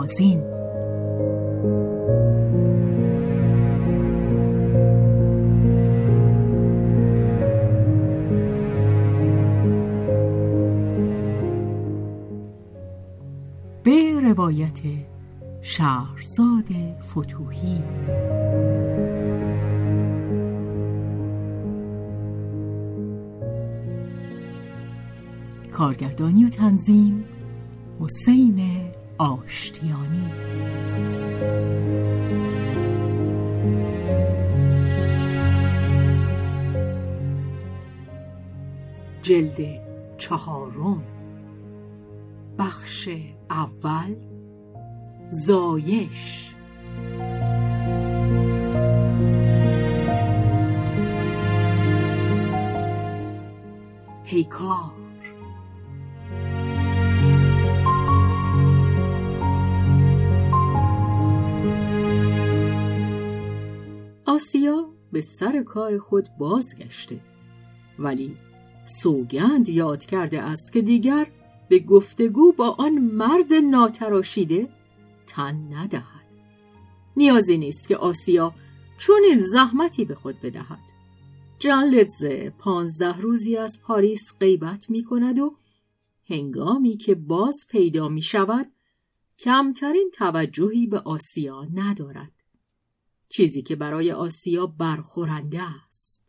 بهازین به روایت شهرزاد فتوهی. کارگردانی و تنظیم حسین آشتیانی. جلد چهارم. بخش اول. زایش. پیکار. آسیا به سر کار خود بازگشته. ولی سوگند یاد کرده است که دیگر به گفتگو با آن مرد ناتراشیده تن ندهد. نیازی نیست که آسیا چون این زحمتی به خود بدهد. جان لدزه پانزده روزی از پاریس غیبت می کند و هنگامی که باز پیدا می شود کمترین توجهی به آسیا ندارد. چیزی که برای آسیا برخورنده است.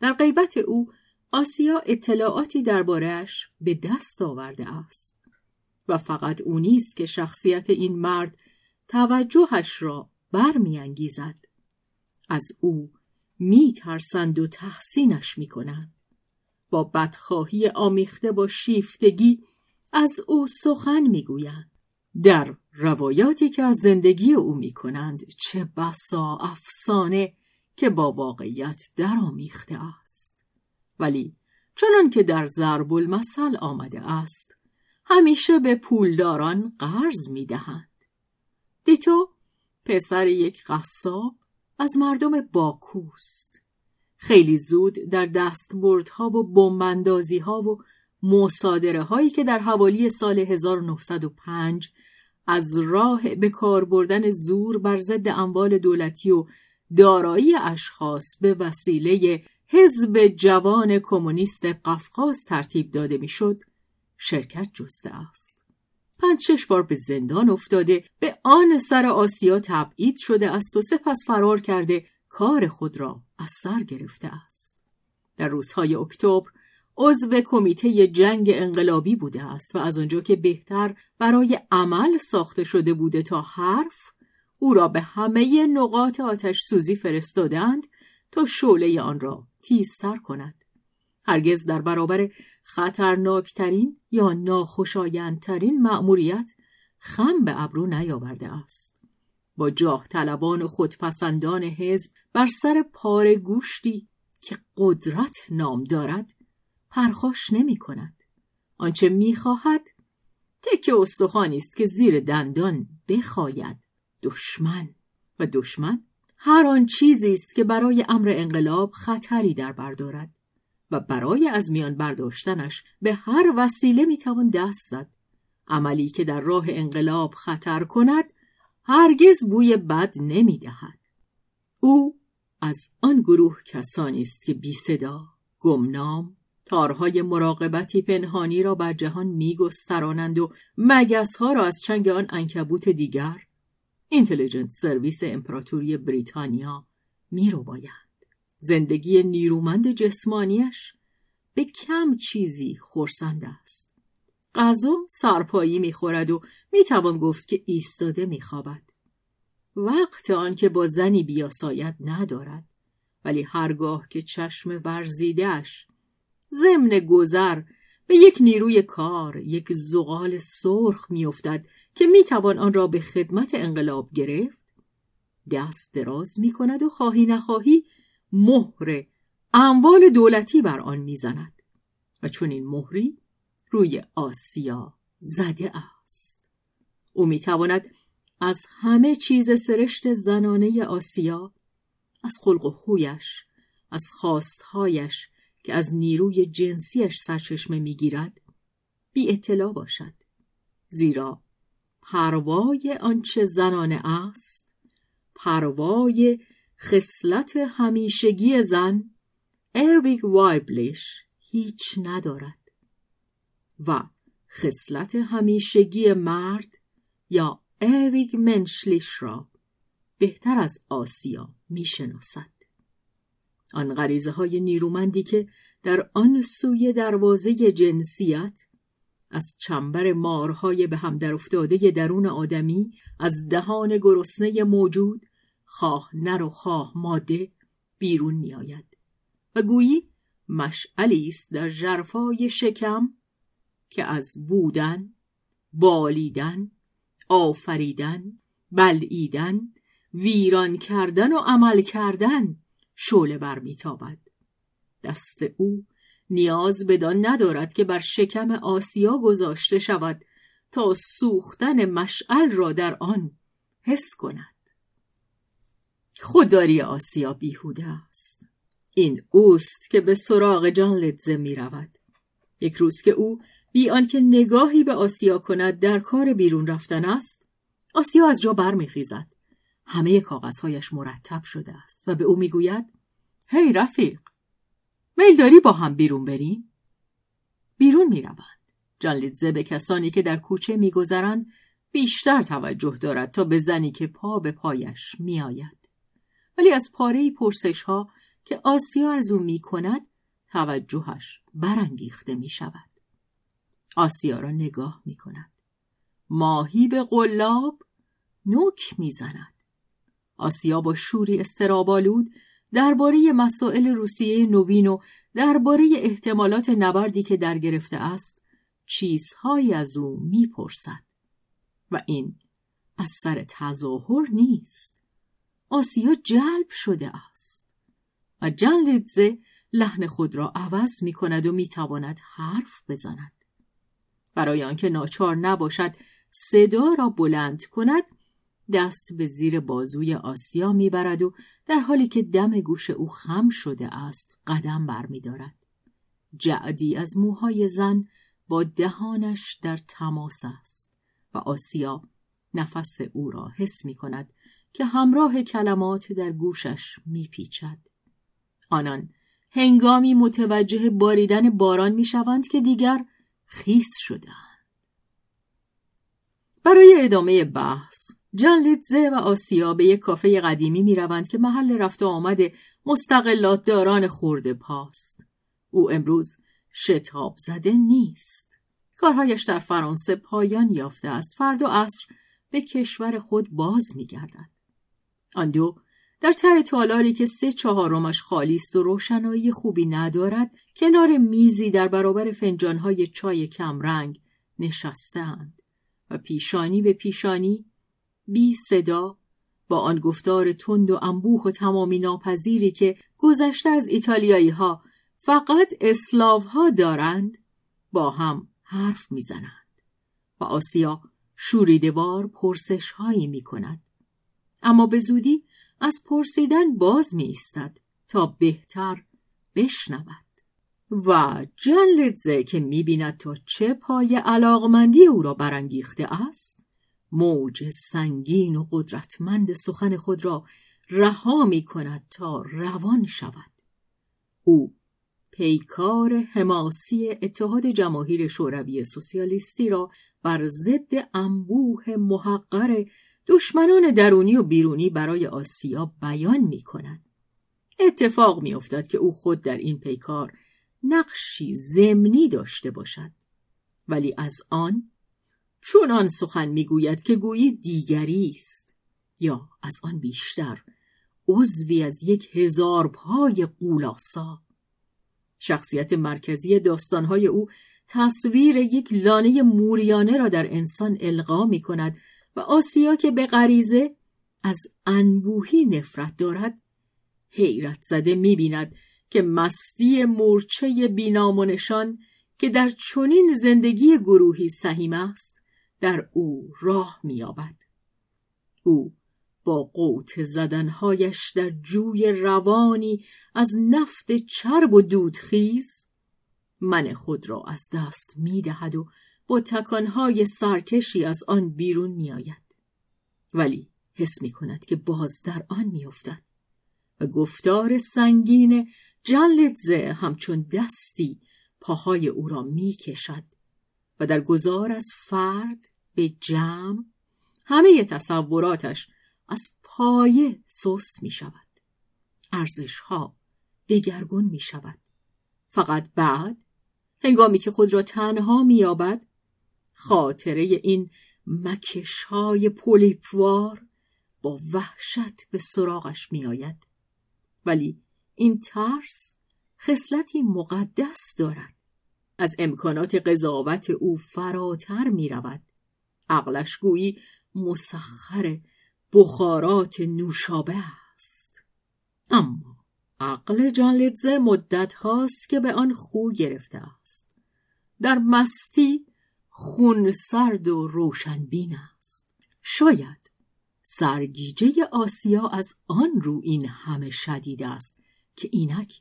در غیبت او آسیا اطلاعاتی دربارهش به دست آورده است و فقط او نیست که شخصیت این مرد توجهش را برمیانگیزد. از او میترسند و تحسینش می‌کنند. با بدخواهی آمیخته با شیفتگی از او سخن می‌گویند. در روایاتی که از زندگی او می‌کنند چه بسا افسانه که با واقعیت درآمیخته است. ولی چنان که در ضرب المثل آمده است همیشه به پولداران قرض می‌دهند. دیتو پسر یک قصاب از مردم باکوست. خیلی زود در دستبردها و بمبندازی ها و مصادره هایی که در حوالی سال 1905 از راه به کار بردن زور بر ضد اموال دولتی و دارایی اشخاص به وسیله حزب جوان کمونیست قفقاز ترتیب داده می‌شد شرکت جسته است. پنج شش بار به زندان افتاده به آن سر آسیا تبعید شده است و سپس فرار کرده کار خود را از سر گرفته است. در روزهای اکتبر عضو کمیته جنگ انقلابی بوده است و از آنجا که بهتر برای عمل ساخته شده بوده تا حرف او را به همه نقاط آتش سوزی فرستادند تا شعله آن را تیزتر کند. هرگز در برابر خطرناکترین یا ناخوشایندترین مأموریت خم به ابرو نیاورده است. با جاه طلبان و خودپسندان حزب بر سر پار گوشتی که قدرت نام دارد پرخاش نمی کند. آنچه می خواهد تک استخوانی است که زیر دندان بخواید دشمن. و دشمن هر آن چیزی است که برای امر انقلاب خطری در بر دارد. و برای از میان برداشتنش به هر وسیله می‌توان دست زد. عملی که در راه انقلاب خطر کند هرگز بوی بد نمی‌دهد او از آن گروه کسانی است که بی صدا گمنام تارهای مراقبتی پنهانی را بر جهان میگسترانند و مگسها را از چنگ آن انکبوت دیگر اینتلیجنت سرویس امپراتوری بریتانیا رو باید. زندگی نیرومند جسمانیش به کم چیزی خورسند است غذا سرپایی می‌خورد و می‌توان گفت که ایستاده میخوابد وقت آن که با زنی بیاساید ندارد ولی هرگاه که چشم ورزیدهش ضمن گذر به یک نیروی کار یک زغال سرخ میافتد که می‌توان آن را به خدمت انقلاب گرفت. دست دراز می کند و خواهی نخواهی مهر اموال دولتی بر آن می‌زند و چون این مهری روی آسیا زده است. او می‌تواند از همه چیز سرشت زنانه آسیا از خلق و خویش از خواستهایش که از نیروی جنسیش سرچشمه می‌گیرد بی اطلاع باشد. زیرا پروای آنچه زنانه است پروای خصلت همیشگی زن ارویگ وایبلش هیچ ندارد. و خصلت همیشگی مرد یا اویگ منشلیش را بهتر از آسیا می‌شناسد. آن غریزه های نیرومندی که در آن سوی دروازه جنسیت از چنبر مارهای به هم در افتاده درون آدمی از دهان گرسنه موجود خواه نر و خواه ماده بیرون می آید و گویی مشعلی است در جرفای شکم که از بودن بالیدن آفریدن بلعیدن ویران کردن و عمل کردن شعله برمیتابد دست او نیاز بدان ندارد که بر شکم آسیا گذاشته شود تا سوختن مشعل را در آن حس کند. خودداری آسیا بیهوده است. این اوست که به سراغ جان لدزه می رود. یک روز که او بی آنکه نگاهی به آسیا کند در کار بیرون رفتن است آسیا از جا برمیخیزد. همه کاغذهایش مرتب شده است و به او می‌گوید هی رفیق میل داری با هم بیرون بریم بیرون می‌روند جان به کسانی که در کوچه میگذرند بیشتر توجه دارد تا به زنی که پا به پایش میآید ولی از پاره پرسش ها که آسیا از او می کند توجهش برانگیخته می شود. آسیا را نگاه می کند. ماهی به قلاب نوک می زند. آسیا با شوری استرابالود درباره مسائل روسیه نوین و درباره احتمالات نبردی که در گرفته است چیزهایی از او می‌پرسد و این از سر تظاهر نیست آسیا جلب شده است و جلدزه لحن خود را عوض می کند و می تواند حرف بزند. برای آنکه ناچار نباشد صدا را بلند کند دست به زیر بازوی آسیا می‌برد و در حالی که دم گوش او خم شده است قدم برمیدارد جعدی از موهای زن با دهانش در تماس است و آسیا نفس او را حس می کند که همراه کلمات در گوشش میپیچد. آنان هنگامی متوجه باریدن باران می‌شوند که دیگر خیس شدند. برای ادامه بحث جان لیتزه و آسیا به یک کافه قدیمی می روند که محل رفت و آمد مستقلات داران خورده پاست. او امروز شتاب زده نیست. کارهایش در فرانسه پایان یافته است. فردا عصر به کشور خود باز می گردد. آن دو در ته تالاری که سه چهارمش خالی است و روشنایی خوبی ندارد کنار میزی در برابر فنجانهای چای کمرنگ نشستند و پیشانی به پیشانی بی صدا با آن گفتار تند و انبوه و تمامی ناپذیری که گذشته از ایتالیایی ها فقط اسلاو ها دارند با هم حرف می‌زنند و آسیا شوریدوار پرسش هایی می کند. اما به زودی از پرسیدن باز می ایستد تا بهتر بشنود. و جن لدزه که می بیند تا چه پای علاقمندی او را برانگیخته است موج سنگین و قدرتمند سخن خود را رها می کند تا روان شود او پیکار حماسی اتحاد جماهیر شوروی سوسیالیستی را بر ضد انبوه محقر دشمنان درونی و بیرونی برای آسیا بیان می کند. اتفاق می افتد که او خود در این پیکار نقشی زمینی داشته باشد ولی از آن چون آن سخن می‌گوید که گویی دیگری است یا از آن بیشتر عضوی از یک هزار پای قولاسا شخصیت مرکزی داستانهای او تصویر یک لانه موریانه را در انسان القا می کند و آسیا که به غریزه از انبوهی نفرت دارد حیرت زده می بیند که مستی مورچه بینامونشان که در چنین زندگی گروهی سهیم است. در او راه مییابد. او با قوت زدنهایش در جوی روانی از نفت چرب و دودخیز من خود را از دست می‌دهد و با تکانهای سرکشی از آن بیرون میآید. ولی حس می کند که باز در آن میافتد و گفتار سنگین جلدزه همچون دستی پاهای او را می کشد و در گذار از فرد به جمع همه تصوراتش از پایه سست می شود. ارزش ها دگرگون می شود. فقط بعد هنگامی که خود را تنها می یابد خاطره این مکش های پولیپوار با وحشت به سراغش می آید. ولی این ترس خصلتی مقدس دارد از امکانات قضاوت او فراتر می رود عقلش گویی مسخر بخارات نوشابه است. اما عقل جان مدت هاست که به آن خو گرفته است. در مستی خون سرد و روشنبین است. شاید سرگیجه آسیا از آن رو این همه شدید است که اینک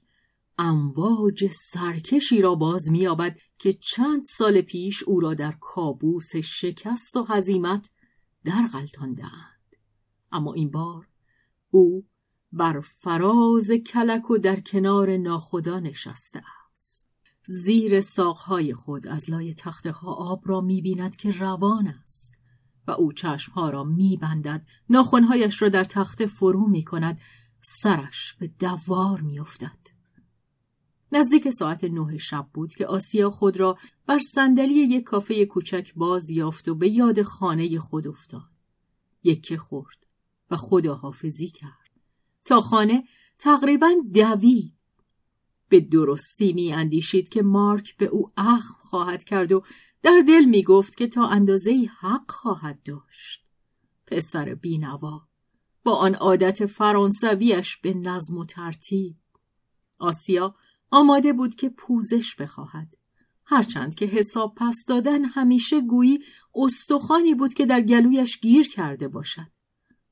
امواج سرکشی را باز مییابد که چند سال پیش او را در کابوس شکست و هزیمت در غلطاندهاند اما این بار او بر فراز کلک و در کنار ناخدا نشسته است. زیر ساقهای خود از لای تخته ها آب را می‌بیند که روان است و او چشمها را میبندد. ناخونهایش را در تخته فرو می‌کند. سرش به دوار میافتد. نزدیک ساعت نه شب بود که آسیا خود را بر صندلی یک کافه کوچک باز یافت و به یاد خانه خود افتاد. یکه خورد و خداحافظی کرد. تا خانه تقریبا دوید. به درستی می اندیشید که مارک به او اخم خواهد کرد و در دل می گفت که تا اندازه حق خواهد داشت. پسر بینوا با آن عادت فرانسویش به نظم و ترتیب. آسیا آماده بود که پوزش بخواهد. هرچند که حساب پس دادن همیشه گویی استخوانی بود که در گلویش گیر کرده باشد.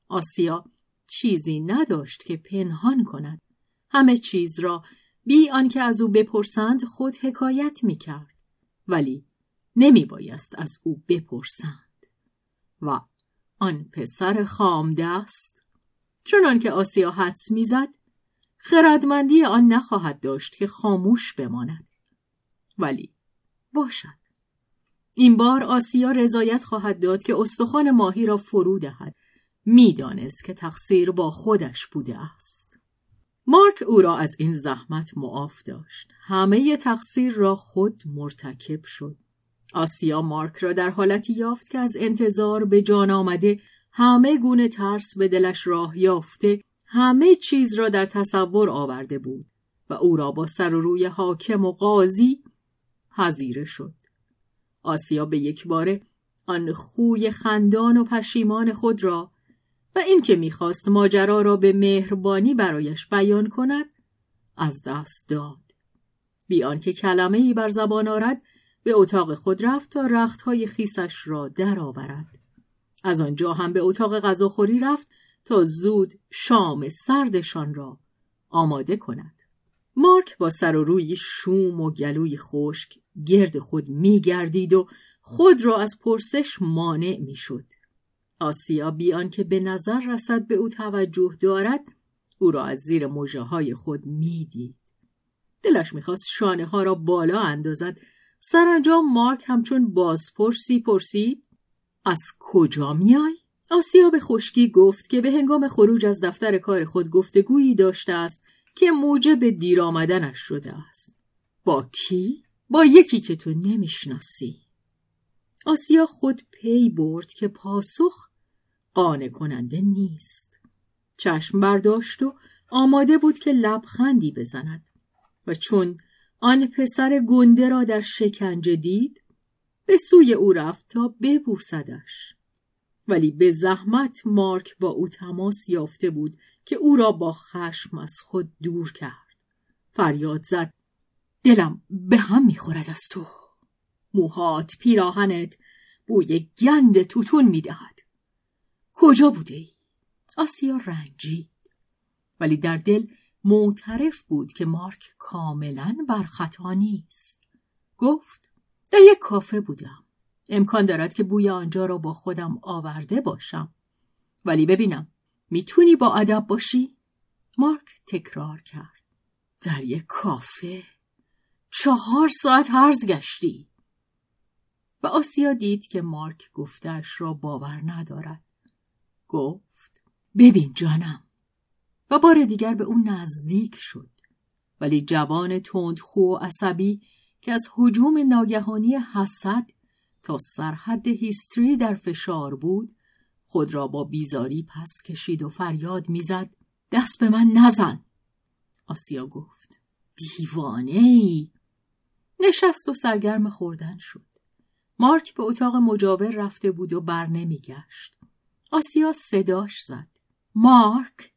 آسیا چیزی نداشت که پنهان کند. همه چیز را بی آنکه از او بپرسند خود حکایت می کرد. ولی نمی بایست از او بپرسند. و آن پسر خامدست چون که آسیا حدس می‌زد خردمندی آن نخواهد داشت که خاموش بماند. ولی باشد. این بار آسیا رضایت خواهد داد که استخوان ماهی را فرو دهد. می‌دانست که تقصیر با خودش بوده است. مارک او را از این زحمت معاف داشت. همه تقصیر را خود مرتکب شد. آسیا مارک را در حالتی یافت که از انتظار به جان آمده همه گونه ترس به دلش راه یافته همه چیز را در تصور آورده بود و او را با سر و روی حاکم و قاضی پذیره شد. آسیا به یک باره آن خوی خندان و پشیمان خود را و اینکه می‌خواست ماجرا را به مهربانی برایش بیان کند از دست داد. بیان که کلمه ای بر زبان آرد به اتاق خود رفت تا رختهای خیسش را درآورد. از آنجا هم به اتاق غذاخوری رفت تا زود شام سردشان را آماده کند. مارک با سر و روی شوم و گلوی خشک گرد خود میگردید و خود را از پرسش مانع می‌شد. آسیا بیان که به نظر رسد به او توجه دارد او را از زیر موجه های خود می‌دید. دلش می‌خواست شانه ها را بالا اندازد سرانجام مارک همچون بازپرسی پرسید از کجا میای؟ آسیا به خشکی گفت که به هنگام خروج از دفتر کار خود گفتگویی داشته است که موجب دیر آمدنش شده است. با کی؟ با یکی که تو نمی‌شناسی. آسیا خود پی برد که پاسخ قانع کننده نیست چشم برداشت و آماده بود که لبخندی بزند و چون آن پسر گنده را در شکنجه دید به سوی او رفت تا ببوسدش ولی به زحمت مارک با او تماس یافته بود که او را با خشم از خود دور کرد. فریاد زد دلم به هم می‌خورد از تو. موهات پیراهنت بوی گند توتون می‌دهد. کجا بوده ای؟ آسیا رنجید ولی در دل معترف بود که مارک کاملا بر خطا نیست. گفت در یک کافه بودم. امکان دارد که بوی آنجا را با خودم آورده باشم. ولی ببینم می‌تونی با ادب باشی؟ مارک تکرار کرد. در یک کافه؟ چهار ساعت هرز گشتی. و آسیا دید که مارک گفتش را باور ندارد. گفت ببین جانم. و بار دیگر به اون نزدیک شد. ولی جوان تندخو و عصبی که از حجوم ناگهانی حسد تا سرحد هیستری در فشار بود خود را با بیزاری پس کشید و فریاد می‌زد دست به من نزن! آسیا گفت دیوانه ای! نشست و سرگرم خوردن شد. مارک به اتاق مجاور رفته بود و بر نمیگشت. آسیا صداش زد مارک؟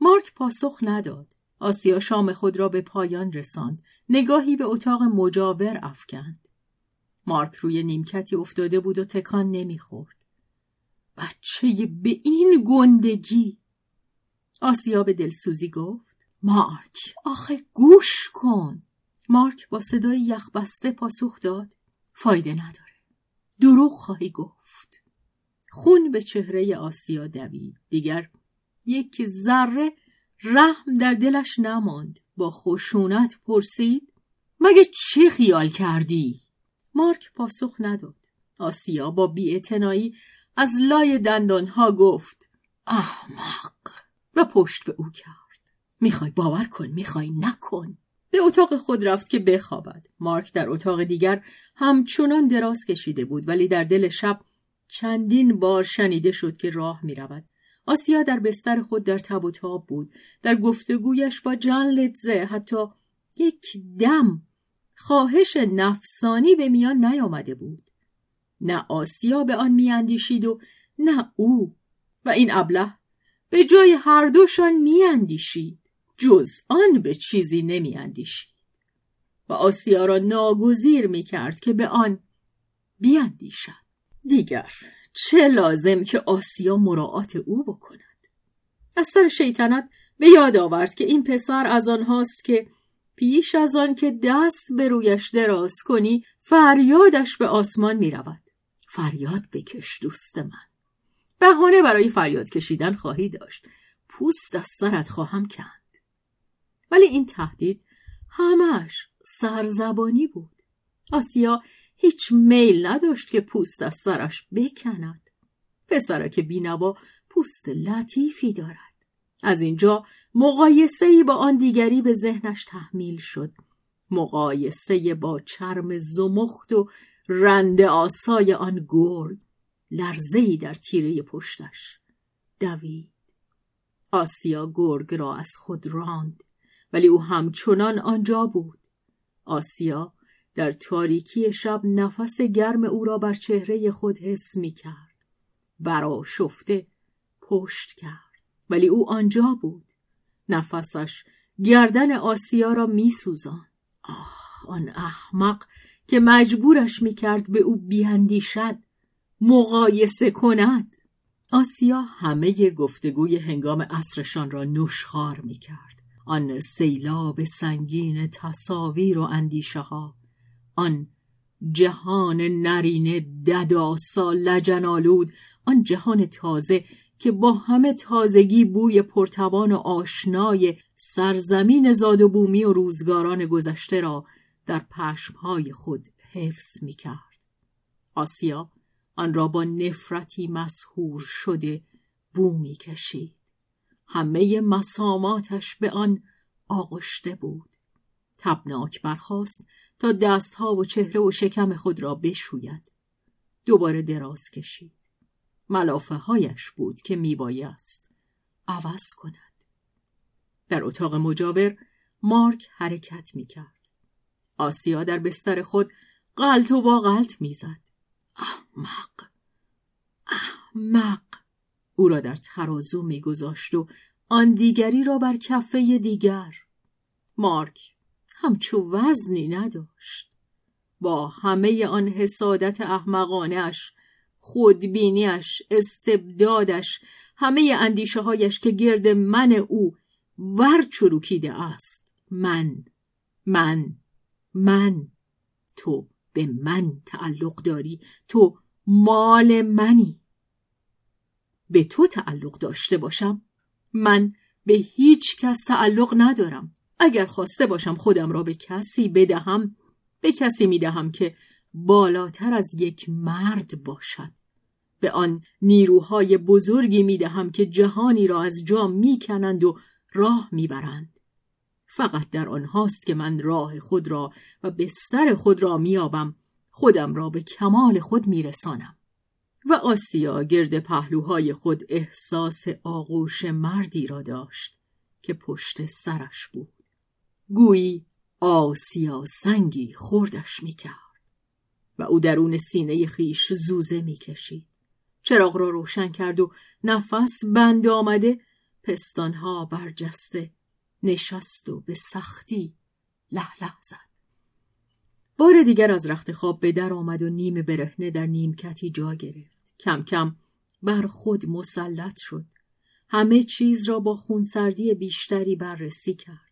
مارک پاسخ نداد. آسیا شام خود را به پایان رساند. نگاهی به اتاق مجاور افکند. مارک روی نیمکتی افتاده بود و تکان نمی‌خورد. بچه به این گندگی! آسیا به دلسوزی گفت مارک آخه گوش کن! مارک با صدای یخبسته پاسخ داد فایده نداره. دروغ خواهی گفت. خون به چهره آسیا دوید. دیگر یک ذره رحم در دلش نماند. با خشونت پرسید مگه چه خیال کردی؟ مارک پاسخ نداد. آسیا با بیاعتنایی از لای دندانها گفت احمق! و پشت به او کرد. می‌خوای باور کن می‌خوای نکن. به اتاق خود رفت که بخوابد. مارک در اتاق دیگر همچنان دراز کشیده بود ولی در دل شب چندین بار شنیده شد که راه می‌رود. آسیا در بستر خود در تب و تاب بود. در گفتگویش با جان لدزه حتی یک دم خواهش نفسانی به میان نیامده بود. نه آسیا به آن میاندیشید و نه او. و این ابله به جای هر دوشان میاندیشید جز آن به چیزی نمیاندیشید. و آسیا را ناگزیر می‌کرد که به آن بیاندیشد. دیگر چه لازم که آسیا مراعات او بکند؟ از سر شیطنت به یاد آورد که این پسر از آنهاست که پیش از آن که دست به رویش دراز کنی فریادش به آسمان می رود. فریاد بکش دوست من. بهانه برای فریاد کشیدن خواهی داشت. پوست از سرت خواهم کند. ولی این تهدید همش سرزبانی بود. آسیا هیچ میل نداشت که پوست از سرش بکند. که بینوا پوست لطیفی دارد. از اینجا مقایسه ای با آن دیگری به ذهنش تحمیل شد. مقایسه با چرم زمخت و رند آسای آن گرگ لرزه ای در تیره پشتش دوید. آسیا گرگ را از خود راند ولی او همچنان آنجا بود. آسیا در تاریکی شب نفس گرم او را بر چهره خود حس می کرد برا شفته پشت کرد ولی او آنجا بود. نفسش گردن آسیا را میسوزان آه آن احمق که مجبورش می‌کرد به او بیاندیشد مقایسه کند. آسیا همه گفتگوی هنگام عصرشان را نشخار می‌کرد. آن سیلاب سنگین تصاویر و اندیشه ها آن جهان نرینه دداسا لجنالود آن جهان تازه که با همه تازگی بوی پرتوان و آشنای سرزمین زاد و بومی و روزگاران گذشته را در پشمهای خود حفظ می کرد. آسیا آن را با نفرتی مسهور شده بو می کشید. همه مساماتش به آن آغشته بود. تبناک برخواست تا دستها و چهره و شکم خود را بشوید. دوباره دراز کشید ملافه هایش بود که میبایست عوض کند. در اتاق مجاور مارک حرکت می‌کرد. آسیا در بستر خود غلط و با غلط می‌زد. احمق! احمق! او را در ترازو میگذاشت و آن دیگری را بر کفه دیگر. مارک همچو وزنی نداشت. با همه آن حسادت احمقانش خودبینیش استبدادش همه اندیشه هایش که گرد من او ور چروکیده است. من من من. تو به من تعلق داری تو مال منی. به تو تعلق داشته باشم من به هیچ کس تعلق ندارم. اگر خواسته باشم خودم را به کسی بدهم به کسی می‌دهم که بالاتر از یک مرد باشد. به آن نیروهای بزرگی می‌دهم که جهانی را از جا می‌کنند و راه می‌برند. فقط در آنهاست که من راه خود را و بستر خود را میابم خودم را به کمال خود میرسانم. و آسیا گرد پهلوهای خود احساس آغوش مردی را داشت که پشت سرش بود. گویی آسیا سنگی خوردش می‌کرد. و او درون سینه خیش زوزه می‌کشید. چراغ را روشن کرد و نفس بند آمده پستانها برجسته نشست و به سختی له له زد. بار دیگر از رخت خواب به در آمد و نیم برهنه در نیمکتی جا گرفت. کم کم بر خود مسلط شد. همه چیز را با خونسردی بیشتری بررسی کرد.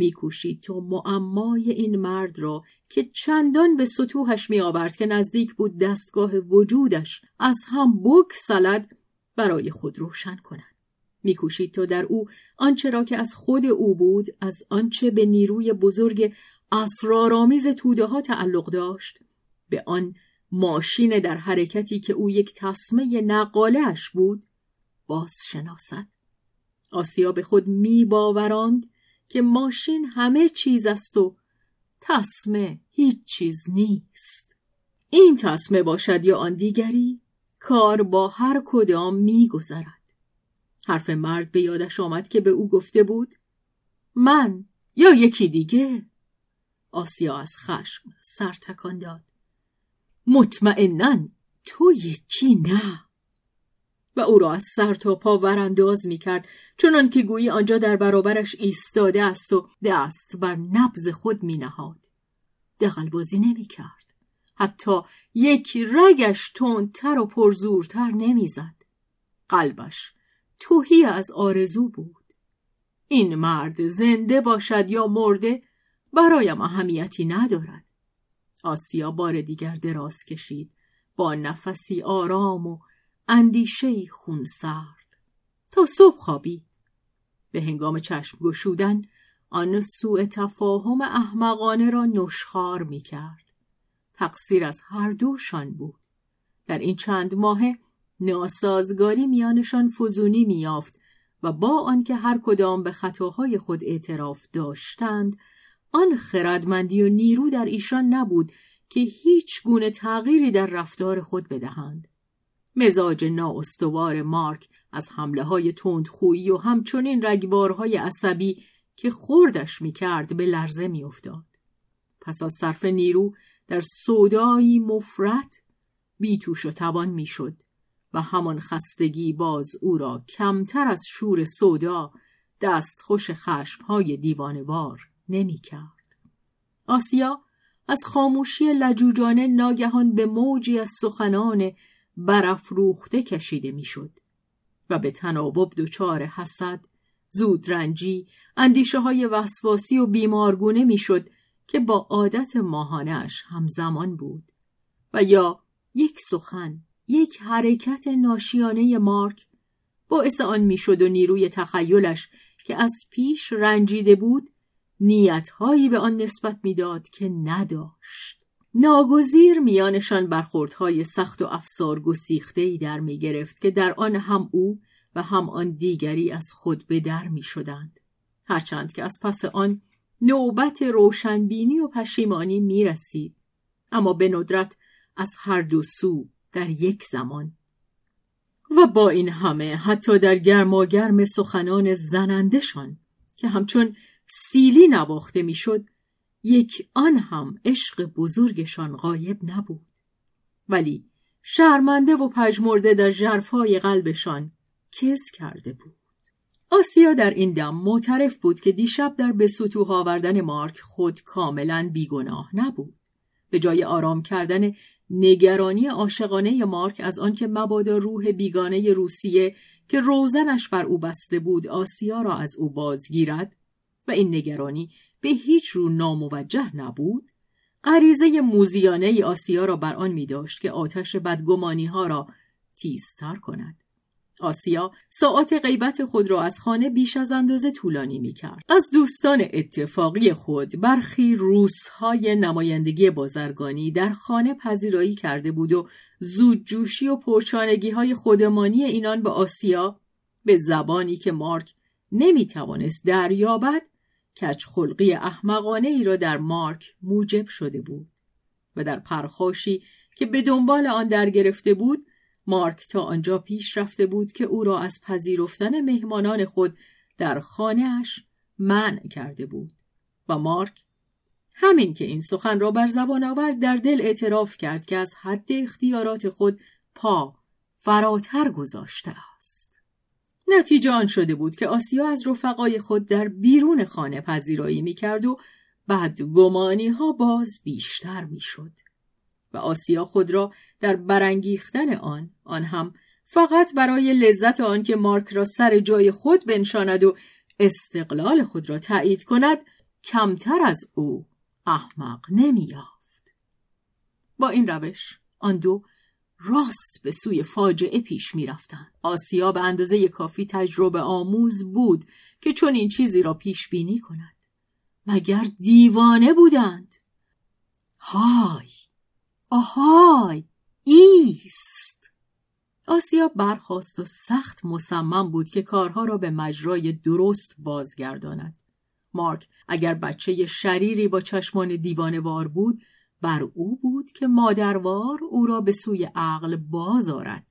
میکوشید تا معمای این مرد را که چندان به سطوحش میآورد که نزدیک بود دستگاه وجودش از هم بکسلد برای خود روشن کند. میکوشید تا در او آنچه را که از خود او بود از آنچه به نیروی بزرگ اسرارآمیز توده ها تعلق داشت به آن ماشین در حرکتی که او یک تصمه نقالش بود باز شناسد آسیا به خود می باوراند که ماشین همه چیز است و تصمه هیچ چیز نیست. این تصمه باشد یا آن دیگری کار با هر کدام می گذرد. حرف مرد به یادش آمد که به او گفته بود من یا یکی دیگه؟ آسیا از خشم سر تکان داد. مطمئنا تو یکی نه. و او را از سر تا پا ورانداز می کرد چنان که گویی آنجا در برابرش ایستاده است و دست بر نبز خود می نهاد. دقلبازی نمی کرد. حتی یک رگش تندتر و پرزورتر نمی‌زد. قلبش توهی از آرزو بود. این مرد زنده باشد یا مرده برایم اهمیتی ندارد. آسیا بار دیگر دراز کشید با نفسی آرام و اندیشه خون سرد تا صبح خوابی به هنگام چشم گشودن آن سوء تفاهم احمقانه را نشخار می کرد. تقصیر از هر دوشان بود. در این چند ماه ناسازگاری میانشان فزونی میافت و با آنکه هر کدام به خطاهای خود اعتراف داشتند آن خردمندی و نیرو در ایشان نبود که هیچ گونه تغییری در رفتار خود بدهند مزاج نااستوار مارک از حمله های تندخویی و همچنین رگبارهای عصبی که خوردش می‌کرد به لرزه میافتاد پس از صرف نیرو در سودایی مفرت بیتوش و توان می‌شد و همان خستگی باز او را کمتر از شور سودا دست خوش خشمهای دیوانوار نمی کرد. آسیا از خاموشی لجوجانه ناگهان به موجی از سخنان برافروخته کشیده می‌شد و به تناوب دچار حسد زودرنجی اندیشه های وسواسی و بیمارگونه می‌شد که با عادت ماهانش همزمان بود و یا یک سخن یک حرکت ناشیانه مارک باعث آن می‌شد و نیروی تخیلش که از پیش رنجیده بود نیتهایی به آن نسبت می‌داد که نداشت. ناگزیر میانشان برخوردهای سخت و افسار گسیخته در می گرفت که در آن هم او و هم آن دیگری از خود به در می شدند. هرچند که از پس آن نوبت روشنبینی و پشیمانی می رسید. اما به ندرت از هر دو سو در یک زمان و با این همه حتی در گرماگرم سخنان زنندشان که همچون سیلی نواخته می‌شد یک آن هم عشق بزرگشان غایب نبود. ولی شرمنده و پژمرده در ژرفای قلبشان کز کرده بود. آسیا در این دم معترف بود که دیشب در به سطوح آوردن مارک خود کاملا بیگناه نبود. به جای آرام کردن نگرانی عاشقانه مارک از آنکه مبادا روح بیگانه روسیه که روزنش بر او بسته بود آسیا را از او بازگیرد و این نگرانی به هیچ رو ناموجه نبود غریزه موزیانه آسیا را بر آن می داشت که آتش بدگمانی ها را تیزتر کند آسیا ساعت غیبت خود را از خانه بیش از اندازه طولانی می کرد. از دوستان اتفاقی خود برخی روزهای نمایندگی بازرگانی در خانه پذیرایی کرده بود و زودجوشی و پرچانگی های خودمانی اینان به آسیا به زبانی که مارک نمی توانست دریابد کچ خلقی احمقانه ای را در مارک موجب شده بود و در پرخاشی که به دنبال آن در گرفته بود مارک تا آنجا پیش رفته بود که او را از پذیرفتن مهمانان خود در خانهاش منع کرده بود و مارک همین که این سخن را بر زبان آورد در دل اعتراف کرد که از حد اختیارات خود پا فراتر گذاشته نتیجه آن شده بود که آسیا از رفقای خود در بیرون خانه پذیرایی می کرد و بعد گمانی ها باز بیشتر می شد. و آسیا خود را در برانگیختن آن آن هم فقط برای لذت آن که مارک را سر جای خود بنشاند و استقلال خود را تایید کند کمتر از او احمق نمییافت با این روش آن دو راست به سوی فاجعه پیش می‌رفتند. آسیا به اندازه کافی تجربه آموز بود که چون این چیزی را پیش بینی کند. مگر دیوانه بودند؟ های آهای ایست. آسیا برخواست و سخت مصمم بود که کارها را به مجرای درست بازگرداند. مارک اگر بچه شریری با چشمان دیوانوار بود بر او بود که مادروار او را به سوی عقل باز آرد.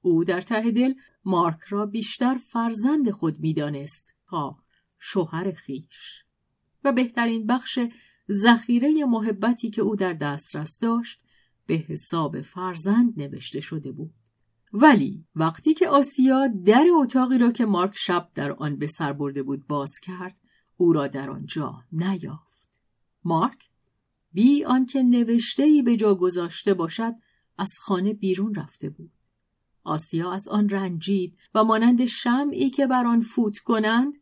او در ته دل مارک را بیشتر فرزند خود می‌دانست تا شوهر خیش. و بهترین بخش ذخیره محبتی که او در دسترس داشت به حساب فرزند نوشته شده بود. ولی وقتی که آسیا در اتاقی را که مارک شب در آن به سر برده بود باز کرد او را در آنجا نیافت. مارک؟ بی آنکه نوشته ای به جا گذاشته باشد از خانه بیرون رفته بود. آسیا از آن رنجید و مانند شمعی که بر آن فوت کنند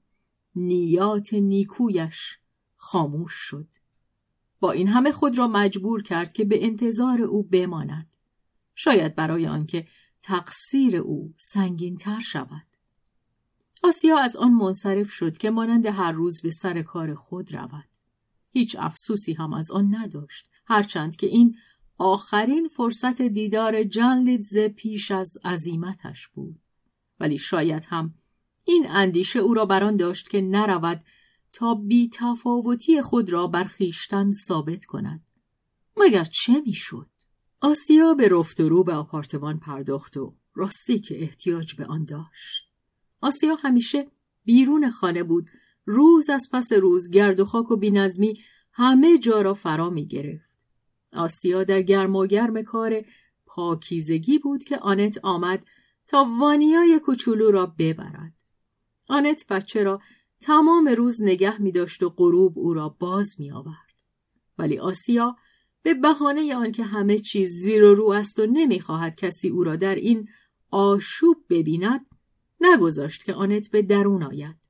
نیات نیکویش خاموش شد. با این همه خود را مجبور کرد که به انتظار او بماند. شاید برای آنکه تقصیر او تر شود. آسیا از آن منصرف شد که مانند هر روز به سر کار خود رود. هیچ افسوسی هم از آن نداشت هرچند که این آخرین فرصت دیدار جان لیدزه پیش از عزیمتش بود ولی شاید هم این اندیشه او را بران داشت که نرود تا بی تفاوتی خود را بر خیشتن ثابت کند. مگر چه می‌شد؟ آسیا به رفت و رو به آپارتمان پرداخت و راستی که احتیاج به آن داشت. آسیا همیشه بیرون خانه بود روز از پس روز گرد و خاک و بینظمی همه جا را فرا می گرفت. آسیا در گرم و گرم کار پاکیزگی بود که آنت آمد تا وانیای کوچولو را ببرد. آنت بچه را تمام روز نگه می داشت و غروب او را باز می آورد. ولی آسیا به بهانه آنکه همه چیز زیر و رو است و نمی‌خواهد کسی او را در این آشوب ببیند نگذاشت که آنت به درون آید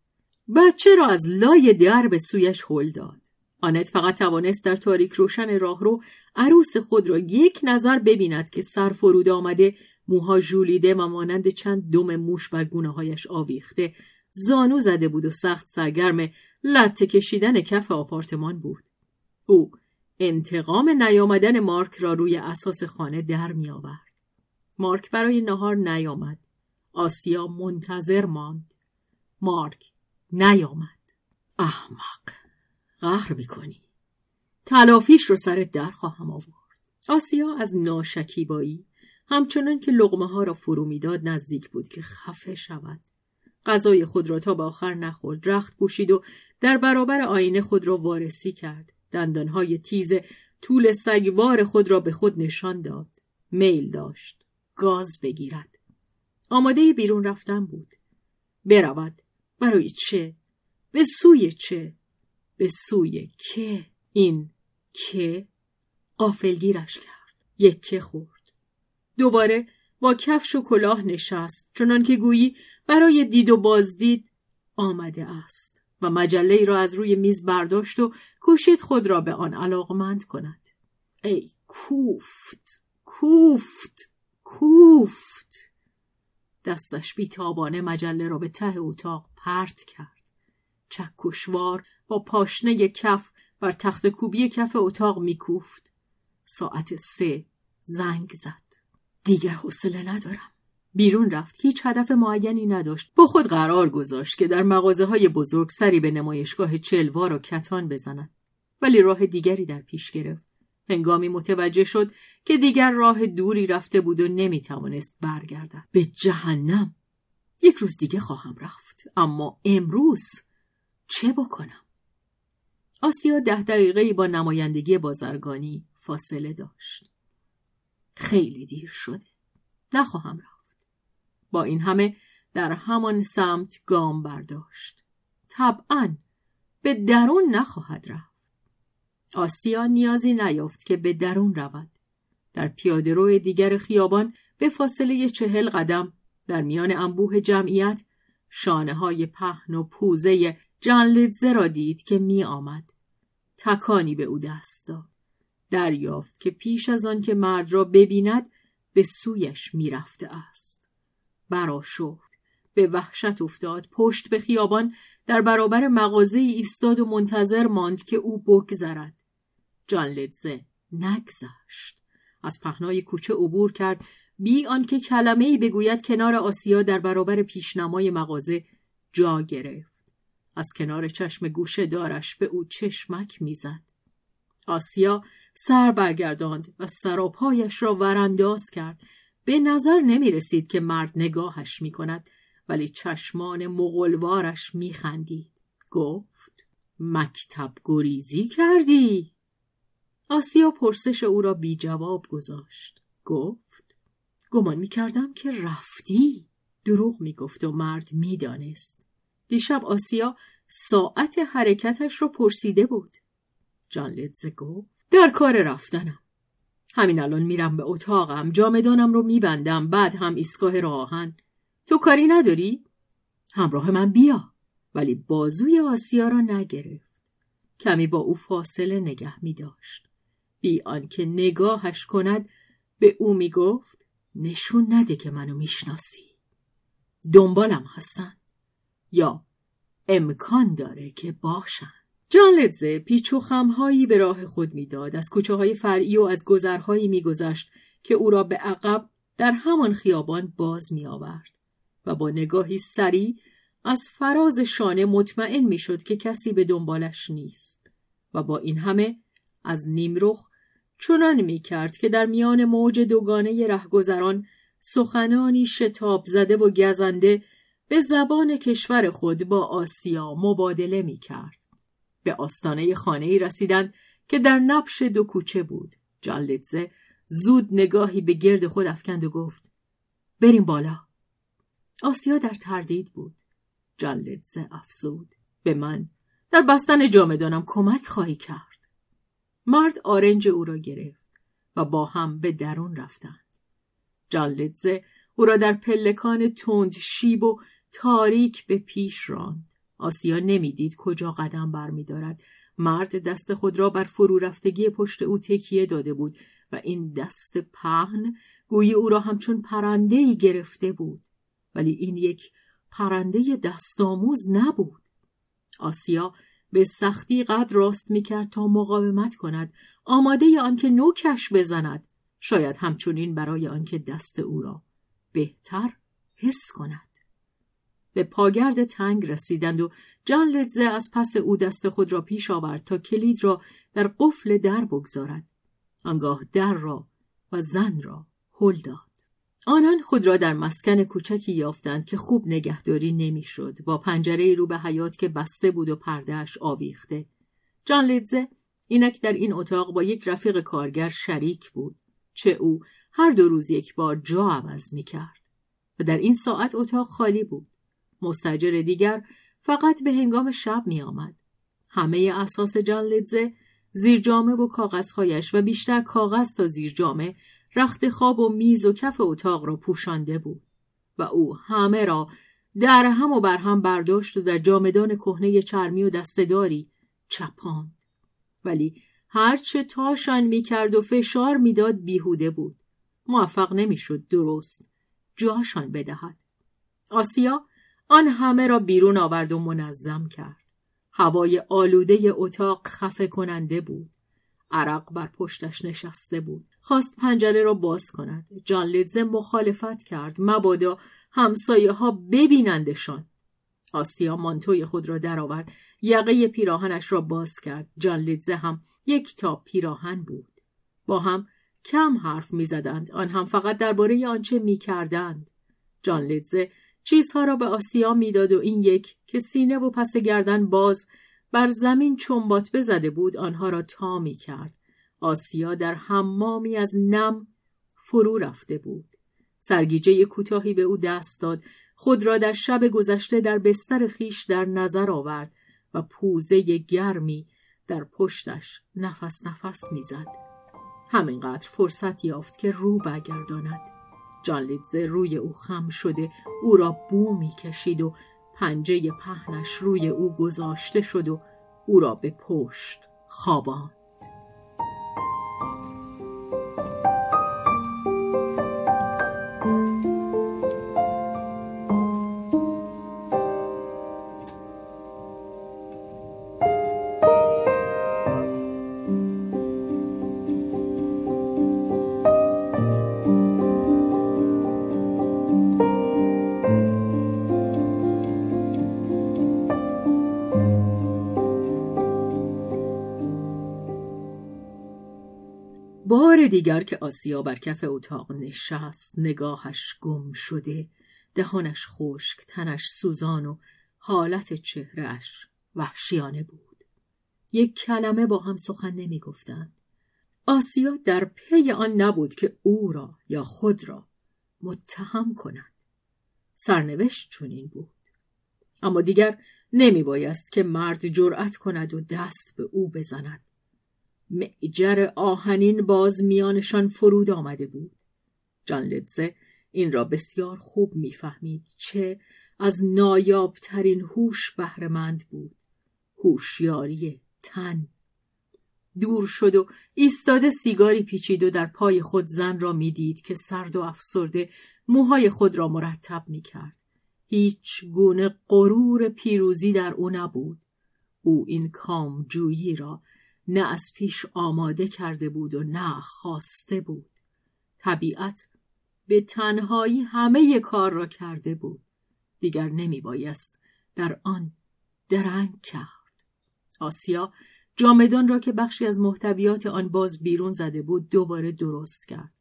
بچه را از لای در به سویش هل داد آنت فقط توانست در تاریک روشن راهرو عروس خود را یک نظر ببیند که سر فرود آمده موها ژولیده و مانند چند دم موش بر گونه هایش آویخته زانو زده بود و سخت سرگرم لطه کشیدن کف آپارتمان بود. او انتقام نیامدن مارک را روی اساس خانه در می آورد. مارک برای نهار نیامد. آسیا منتظر ماند. مارک نیامد. احمق. قهر می‌کنی. تلافیش رو سرت در خواهم آورد. آسیا از ناشکیبایی همچنان که لغمه ها را فرو می‌داد نزدیک بود که خفه شود غذای خود را تا به آخر نخورد رخت پوشید و در برابر آینه خود را وارسی کرد دندانهای تیز طول سگوار خود را به خود نشان داد میل داشت گاز بگیرد آماده بیرون رفتن بود برود برای چه؟ به سوی چه؟ به سوی که. این که قافلگیرش کرد. یک خورد. دوباره با کفش و کلاه نشست چنان که گویی برای دید و بازدید آمده است و مجله را از روی میز برداشت و کوشید خود را به آن علاقمند کند. ای کوفت کوفت کوفت! دستش بیتابانه مجله را به ته اتاق پرت کرد. چکشوار با پاشنه کف بر تخت کوبی کف اتاق میکوفت. ساعت سه زنگ زد. دیگر حوصله ندارم. بیرون رفت. هیچ هدف معینی نداشت. با خود قرار گذاشت که در مغازه های بزرگ سری به نمایشگاه چلوار و کتان بزند. ولی راه دیگری در پیش گرفت. هنگامی متوجه شد که دیگر راه دوری رفته بود و نمی‌توانست برگردد. به جهنم. یک روز دیگه خواهم رفت. اما امروز چه بکنم؟ آسیا ده دقیقه با نمایندگی بازرگانی فاصله داشت. خیلی دیر شده. نخواهم رفت. با این همه در همان سمت گام برداشت. طبعا به درون نخواهد رفت. آسیا نیازی نیافت که به درون رود در پیاده دیگر خیابان به فاصله چهل قدم در میان انبوه جمعیت شانه های پهن و پوزه جانلیدزه را دید که می آمد. تکانی به او دست داد. دریافت که پیش از آن که مرد را ببیند به سویش می‌رفته است. براشفت به وحشت افتاد پشت به خیابان در برابر مغازه ایستاد و منتظر ماند که او بگذرد. جان لدزه نگذشت. از پهنای کوچه عبور کرد بی آنکه کلمه ای بگوید کنار آسیا در برابر پیشنمای مغازه جا گرفت. از کنار چشم گوشه دارش به او چشمک می‌زد. آسیا سر برگرداند و سراپایش را ورانداز کرد. به نظر نمی رسید که مرد نگاهش می کند ولی چشمان مغلوارش می خندید. گفت مکتب گریزی کردی؟ آسیا پرسش او را بی جواب گذاشت. گفت گمان می کردم که رفتی. دروغ می گفت و مرد می دانست. دیشب آسیا ساعت حرکتش را پرسیده بود. جان لیدزه گفت در کار رفتنم. همین الان میرم به اتاقم جامدانم رو میبندم بعد هم ایستگاه راهن تو کاری نداری؟ همراه من بیا ولی بازوی آسیا را نگرفت کمی با او فاصله نگه می داشت بی آنکه نگاهش کند به او می گفت نشون نده که منو می‌شناسی. دنبالم هستن. یا امکان داره که باشن. جان لدزه پیچ و خمهایی به راه خود می‌داد. از کوچه های فرعی و از گذرهایی میگذشت که او را به عقب در همان خیابان باز می آورد و با نگاهی سری از فراز شانه مطمئن می‌شد که کسی به دنبالش نیست و با این همه از نیمرخ چنان می کرد که در میان موج دوگانه رهگذران سخنانی شتاب زده و گزنده به زبان کشور خود با آسیا مبادله می کرد. به آستانه خانه ای رسیدند که در نبش دو کوچه بود. جان زود نگاهی به گرد خود افکند و گفت بریم بالا. آسیا در تردید بود. جان افزود به من در بستن جامدانم کمک خواهی کرد. مرد آرنج او را گرفت و با هم به درون رفتند. جان لیتزه او را در پلکان تند شیب و تاریک به پیش راند. آسیا نمی‌دید کجا قدم برمیدارد. مرد دست خود را بر فرو رفتگی پشت او تکیه داده بود و این دست پهن گویی او را همچون پرنده ای گرفته بود. ولی این یک پرنده دستآموز نبود. آسیا به سختی قد راست می‌کرد تا مقاومت کند. آماده آنکه نوکش بزند. شاید همچنین برای آنکه دست او را بهتر حس کند. به پاگرد تنگ رسیدند و جان لدزه از پس او دست خود را پیش آورد تا کلید را در قفل در بگذارد. آنگاه در را و زن را هل داد. آنان خود را در مسکن کوچکی یافتند که خوب نگهداری نمی‌شد. با پنجره رو به حیات که بسته بود و پردهش آویخته. جان لیدزه اینک در این اتاق با یک رفیق کارگر شریک بود چه او هر دو روز یک بار جا عوض می کرد و در این ساعت اتاق خالی بود. مستجر دیگر فقط به هنگام شب می آمد. همه اساس جان لیدزه زیر جامه و کاغذهایش و بیشتر کاغذ تا زیر جامه رخت خواب و میز و کف اتاق را پوشانده بود و او همه را در هم و بر هم برداشت و در جامدان کهنه چرمی و دستداری چپاند. ولی هرچه تاشان می‌کرد و فشار می‌داد بیهوده بود. موفق نمی‌شد درست جاشان بدهد. آسیا آن همه را بیرون آورد و منظم کرد. هوای آلوده اتاق خفه کننده بود. عرق بر پشتش نشسته بود. خواست پنجره را باز کند. جان لیدزه مخالفت کرد. مبادا همسایه ها ببینندشان. آسیا مانتوی خود را درآورد. یقه پیراهنش را باز کرد. جان لیدزه هم یک تا پیراهن بود. با هم کم حرف می‌زدند. آن هم فقط درباره آنچه می‌کردند. جان لیدزه چیزها را به آسیا می‌داد و این یک که سینه و پس گردن باز بر زمین چنبات بزده بود آنها را تا می کرد. آسیا در حمامی از نم فرو رفته بود. سرگیجه کوتاهی به او دست داد خود را در شب گذشته در بستر خیش در نظر آورد و پوزه گرمی در پشتش نفس نفس می‌زد. همینقدر فرصت یافت که رو برگرداند. جان لیدزه روی او خم شده او را بو می‌کشید و پنجه پهنش روی او گذاشته شد و او را به پشت خواباند دیگر که آسیا بر کف اتاق نشست نگاهش گم شده دهانش خشک تنش سوزان و حالت چهرهش وحشیانه بود. یک کلمه با هم سخن نمی گفتند. آسیا در پی آن نبود که او را یا خود را متهم کند. سرنوشت چنین بود. اما دیگر نمی بایست که مرد جرأت کند و دست به او بزند. معجر آهنین باز میانشان فرود آمده بود. جان لدزه این را بسیار خوب می‌فهمید چه از نایابترین هوش بهرهمند بود. هوشیاری تن. دور شد و ایستاده سیگاری پیچید و در پای خود زن را می‌دید که سرد و افسرده موهای خود را مرتب می‌کرد. هیچ گونه غرور پیروزی در او نبود. او این کامجویی را نه از پیش آماده کرده بود و نه خواسته بود. طبیعت به تنهایی همه کار را کرده بود. دیگر نمی بایست در آن درنگ کرد. آسیا جامدان را که بخشی از محتویات آن باز بیرون زده بود دوباره درست کرد.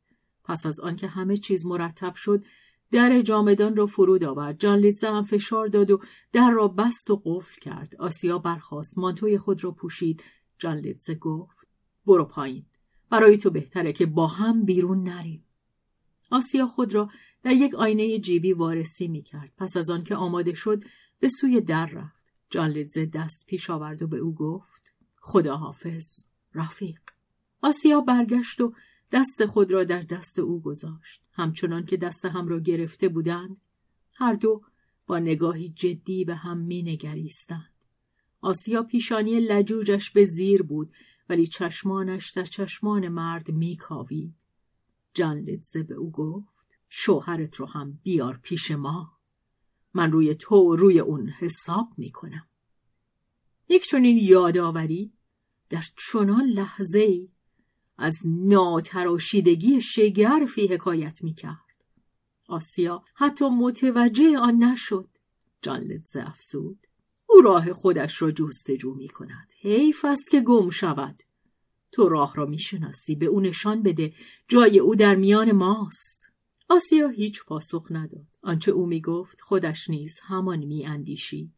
پس از آنکه همه چیز مرتب شد در جامدان را فرود آورد. جان لیتزه هم فشار داد و در را بست و قفل کرد. آسیا برخاست. مانتوی خود را پوشید. جان لیتزه گفت برو پایین برای تو بهتره که با هم بیرون نریم آسیا خود را در یک آینه جیبی وارسی می کرد. پس از آن که آماده شد به سوی در رفت. جان لیتزه دست پیش آورد و به او گفت خدا حافظ رفیق. آسیا برگشت و دست خود را در دست او گذاشت. همچنان که دست هم را گرفته بودند هر دو با نگاهی جدی به هم می نگریستند. آسیا پیشانی لجوجش به زیر بود ولی چشمانش در چشمان مرد میکاوید. جان لیدزه به او گفت شوهرت رو هم بیار پیش ما. من روی تو و روی اون حساب می‌کنم. یک چنین یادآوری در چنان لحظه ای از ناتراشیدگی شگرفی حکایت می‌کرد. آسیا حتی متوجه آن نشد. جان لیدزه افزود. او راه خودش را جستجو می کند. حیف است که گم شود. تو راه را می‌شناسی به او نشان بده جای او در میان ماست. آسیا هیچ پاسخ نداد آنچه او می‌گفت خودش نیز همان میاندیشید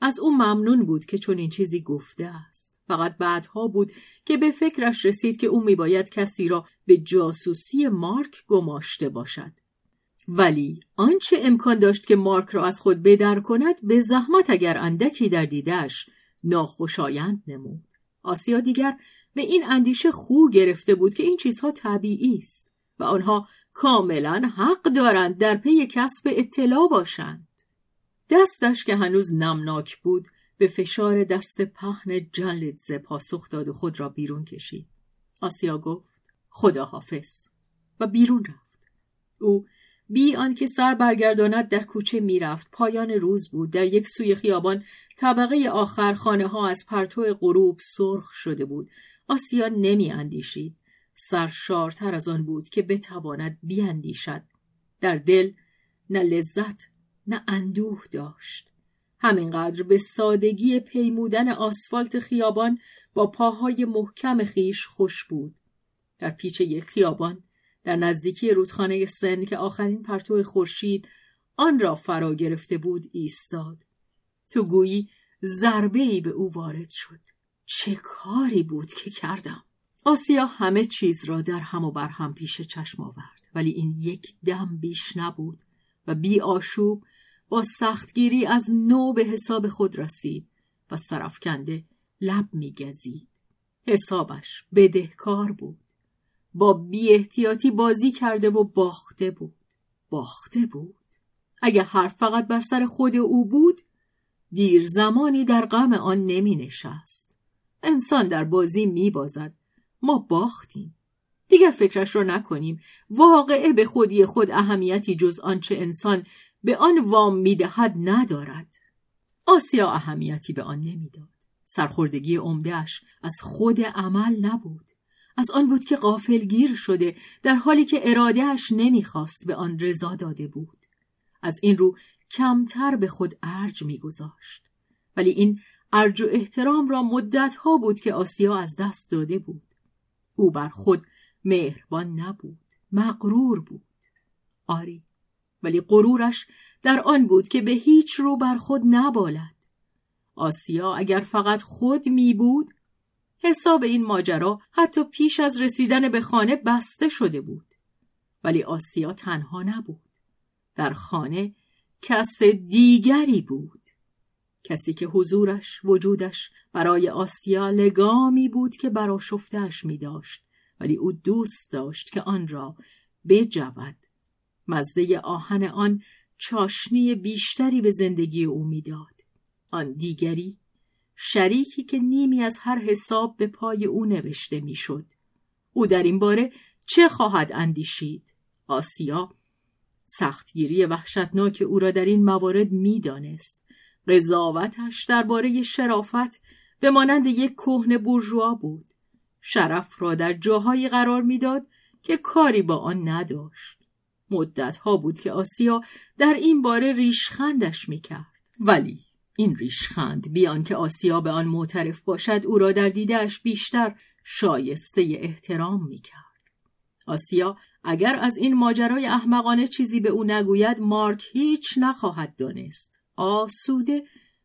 از او ممنون بود که چون این چیزی گفته است فقط بعدها بود که به فکرش رسید که او میباید کسی را به جاسوسی مارک گماشته باشد ولی آنچه امکان داشت که مارک را از خود بدر کند به زحمت اگر اندکی در دیدش ناخوشایند نمود. آسیا دیگر به این اندیشه خو گرفته بود که این چیزها طبیعی است و آنها کاملا حق دارند در پی کسب اطلاع باشند. دستش که هنوز نمناک بود به فشار دست پهن جلیدزه پاسخ داد و خود را بیرون کشید. آسیا گفت خدا حافظ و بیرون رفت. او بی آنکه سر برگرداند در کوچه می‌رفت. پایان روز بود. در یک سوی خیابان طبقه آخر خانه ها از پرتو غروب سرخ شده بود. آسیا نمی اندیشید سرشارتر از آن بود که بتواند بیاندیشد. در دل نه لذت نه اندوه داشت. همینقدر به سادگی پیمودن آسفالت خیابان با پاهای محکم خیش خوش بود. در پیچ یک خیابان در نزدیکی رودخانه سن که آخرین پرتو خورشید آن را فرا گرفته بود ایستاد. تو گویی ضربه ای به او وارد شد. چه کاری بود که کردم؟ آسیا همه چیز را در هم و بر هم پیش چشم آورد ولی این یک دم بیش نبود و بی آشوب با سختگیری از نو به حساب خود رسید و سرفکنده لب میگزید. حسابش بدهکار بود. با بی احتیاطی بازی کرده و باخته بود. باخته بود. اگه حرف فقط بر سر خود او بود دیر زمانی در غم آن نمی نشست انسان در بازی می بازد ما باختیم. دیگر فکرش را نکنیم. واقعه به خودی خود اهمیتی جز آنچه انسان به آن وام می‌دهد ندارد. آسیا اهمیتی به آن نمی‌داد. سرخوردگی عمدهش از خود عمل نبود. از آن بود که غافلگیر شده در حالی که ارادهش نمی‌خواست به آن رضا داده بود. از این رو کمتر به خود ارج میگذاشت. ولی این ارج و احترام را مدتها بود که آسیا از دست داده بود. او بر خود مهربان نبود مغرور بود. آری ولی غرورش در آن بود که به هیچ رو بر خود نبالد. آسیا اگر فقط خود می بود حساب این ماجرا حتی پیش از رسیدن به خانه بسته شده بود. ولی آسیا تنها نبود. در خانه کس دیگری بود. کسی که حضورش وجودش برای آسیا لگامی بود که براشفتهاش می داشت ولی او دوست داشت که آن را بجود. مزه آهن آن چاشنی بیشتری به زندگی او می‌داد. آن دیگری شریکی که نیمی از هر حساب به پای او نوشته می‌شد. او در این باره چه خواهد اندیشید؟ آسیا سختگیری وحشتناک او را در این موارد می‌دانست. قضاوتش درباره شرافت به مانند یک کهن بورژوا بود. شرف را در جاهایی قرار می‌داد که کاری با آن نداشت. مدت ها بود که آسیا در این باره ریشخندش می‌کرد. ولی این ریشخند بیان که آسیا به آن معترف باشد او را در دیدهش بیشتر شایسته احترام می‌کرد. آسیا اگر از این ماجرای احمقانه چیزی به او نگوید مارک هیچ نخواهد دانست. آسوده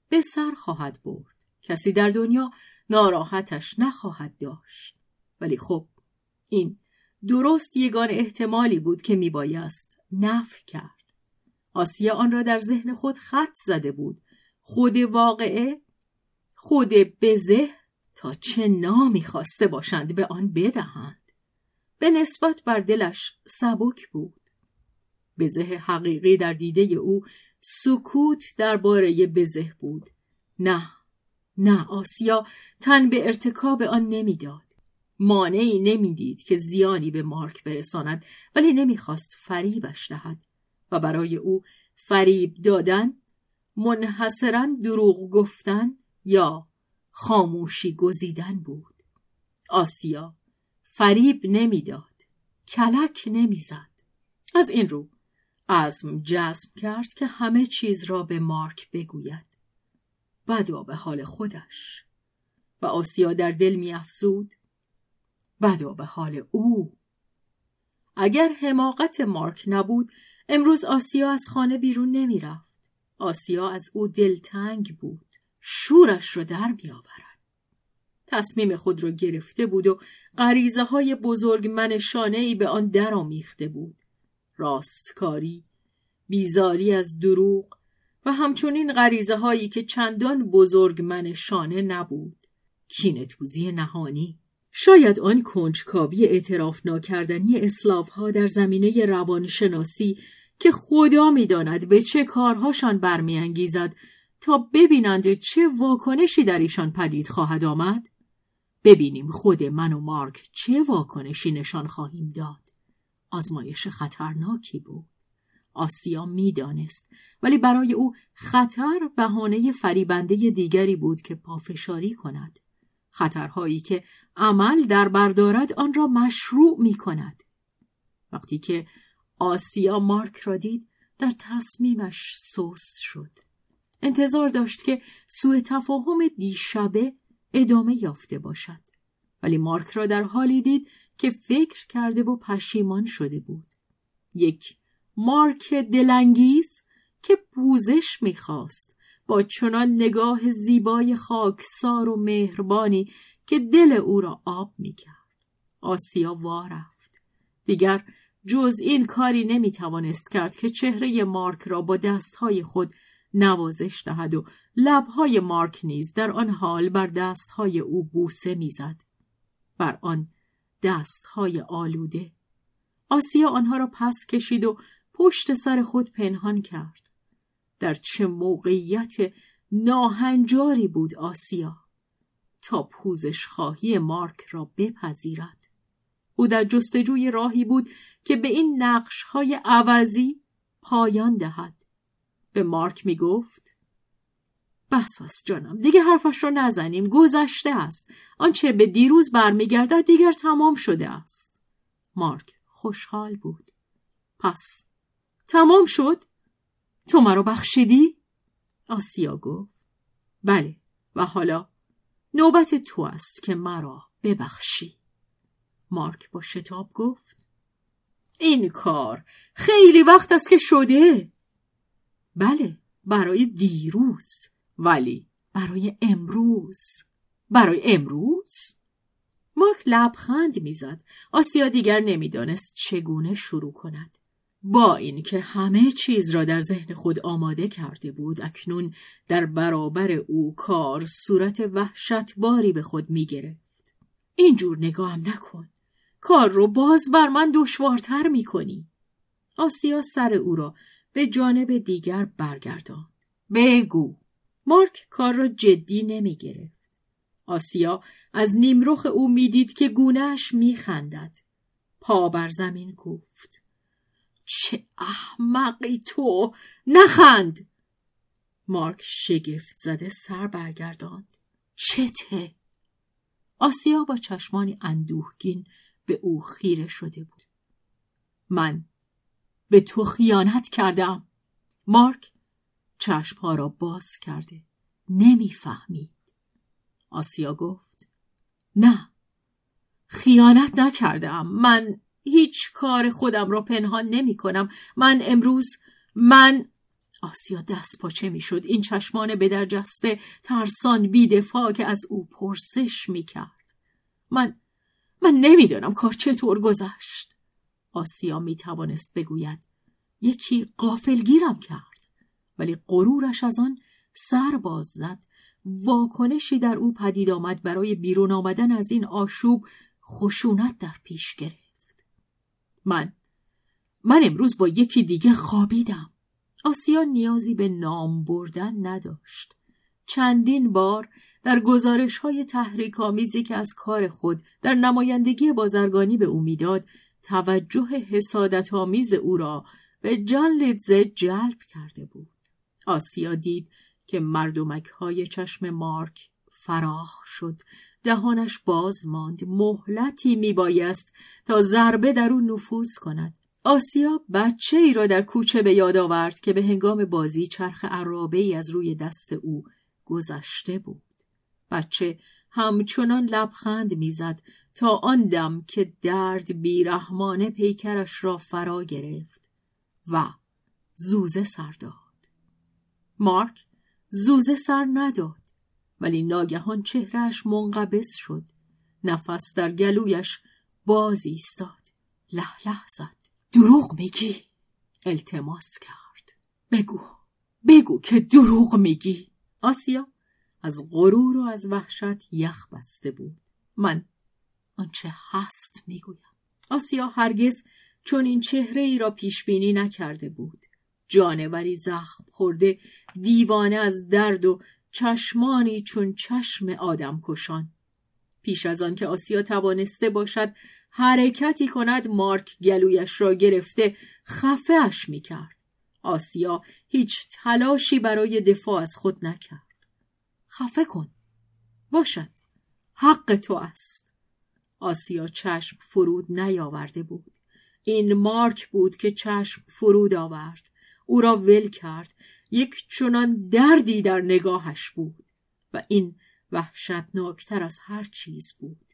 به سر خواهد برد. کسی در دنیا ناراحتش نخواهد داشت. ولی خب این درست یگان احتمالی بود که میبایست نف کرد. آسیا آن را در ذهن خود خط زده بود. خود واقعه خود بزه تا چه نامی خواسته باشند به آن بدهند. به نسبت بر دلش سبک بود. بزه حقیقی در دیده او سکوت درباره بزه بود. نه نه آسیا تن به ارتکاب آن نمی‌داد. مانعی نمی‌دید که زیانی به مارک برساند ولی نمی‌خواست فریبش دهد و برای او فریب دادن منحصرا دروغ گفتن یا خاموشی گزیدن بود. آسیا فریب نمی‌داد کلک نمی‌زد. از این رو عزم جزم کرد که همه چیز را به مارک بگوید. بدا به حال خودش. و آسیا در دل میافزود بدا به حال او. اگر حماقت مارک نبود امروز آسیا از خانه بیرون نمی‌رفت. آسیا از او دلتنگ بود. شورش را در بیاورد. تصمیم خود را گرفته بود و غریزه های بزرگ من شانه ای به آن آمیخته بود. راستکاری بیزاری از دروغ و همچنین غریزه هایی که چندان بزرگ من شانه نبود. کینه توزی نهانی. شاید آن کنجکاوی اعتراف ناکردنی اسلاف ها در زمینه روانشناسی که خدا می‌داند به چه کارهاشان برمیانگیزد تا ببینند چه واکنشی در ایشان پدید خواهد آمد. ببینیم خود من و مارک چه واکنشی نشان خواهیم داد. آزمایش خطرناکی بود. آسیا می‌دانست ولی برای او خطر بهانه فریبنده دیگری بود که پافشاری کند. خطرهایی که عمل در بردارد آن را مشروع می کند. وقتی که آسیا مارک را دید در تصمیمش سست شد. انتظار داشت که سوء تفاهم دیشبه ادامه یافته باشد. ولی مارک را در حالی دید که فکر کرده و پشیمان شده بود. یک مارک دلانگیز که پوزش می‌خواست با چنان نگاه زیبای خاکسار و مهربانی که دل او را آب می‌کرد. آسیا وارفت. دیگر جز این کاری نمی‌توانست کرد که چهره مارک را با دستهای خود نوازش دهد و لبهای مارک نیز در آن حال بر دستهای او بوسه می‌زد. بر آن دستهای آلوده. آسیا آنها را پس کشید و پشت سر خود پنهان کرد. در چه موقعیت ناهنجاری بود آسیا تا پوزش خواهی مارک را بپذیرد او در جستجوی راهی بود که به این نقش های عوضی پایان دهد. به مارک می گفت بس است جانم دیگه حرفش را نزنیم گذشته است. آنچه به دیروز برمیگردد دیگر تمام شده است. مارک خوشحال بود. پس تمام شد؟ تو مرا بخشیدی؟ آسیا گفت. بله و حالا نوبت تو است که مرا ببخشی. مارک با شتاب گفت این کار خیلی وقت است که شده. بله برای دیروز ولی برای امروز. برای امروز؟ مارک لبخند می‌زد. آسیا دیگر نمی‌دانست چگونه شروع کند. با اینکه همه چیز را در ذهن خود آماده کرده بود اکنون در برابر او کار صورت وحشتباری به خود می گرفت. اینجور نگاهم نکن. کار رو باز بر من دشوارتر می کنی. آسیا سر او را به جانب دیگر برگردان. بگو. مارک کار را جدی نمی گرفت. آسیا از نیمرخ او می‌دید که گونهش میخندد. پا بر زمین گفت. چه احمقی تو نخند مارک شگفت زده سر برگرداند چته آسیا با چشمانی اندوهگین به او خیره شده بود من به تو خیانت کردم مارک چشمها را باز کرده نمی‌فهمید آسیا گفت نه خیانت نکردم من هیچ کار خودم را پنهان نمی کنم. من امروز من آسیا دست پاچه می شد. این چشمان به در جسته ترسان بیدفاع که از او پرسش می کرد. من من نمی‌دانم کار چطور گذشت. آسیا می توانست بگوید یکی قافلگیرم کرد. ولی غرورش از آن سر باز زد. واکنشی در او پدید آمد برای بیرون آمدن از این آشوب خشونت در پیش گرفت. من من امروز با یکی دیگه خوابیدم آسیا نیازی به نام بردن نداشت چندین بار در گزارش های تحریک آمیزی که از کار خود در نمایندگی بازرگانی به او می‌داد توجه حسادت آمیز او را به جان لیدزه جلب کرده بود. آسیا دید که مردمک های چشم مارک فراخ شد. دهانش باز ماند. مهلتی میبایست تا ضربه در او نفوذ کند. آسیا بچه ای را در کوچه به یاد آورد که به هنگام بازی چرخ عرابه ای از روی دست او گذشته بود. بچه همچنان لبخند می‌زد تا آن دم که درد بیرحمانه پیکرش را فرا گرفت و زوزه سر داد. مارک زوزه سر نداد ولی ناگهان چهرهش منقبض شد. نفس در گلویش باز ایستاد. له له زد. دروغ میگی؟ التماس کرد. بگو. بگو که دروغ میگی. آسیا؟ از غرور و از وحشت یخ بسته بود من آنچه هست می‌گویم آسیا هرگز چون این چهره ای را پیش بینی نکرده بود جانوری زخم خورده دیوانه از درد و چشمانی چون چشم آدم کشان پیش از آن که آسیا توانسته باشد حرکتی کند مارک گلویش را گرفته خفهش می کرد. آسیا هیچ تلاشی برای دفاع از خود نکرد. خفه کن. باشد. حق تو است. آسیا چشم فرود نیاورده بود. این مارک بود که چشم فرود آورد. او را ول کرد. یک چنان دردی در نگاهش بود. و این وحشتناکتر از هر چیز بود.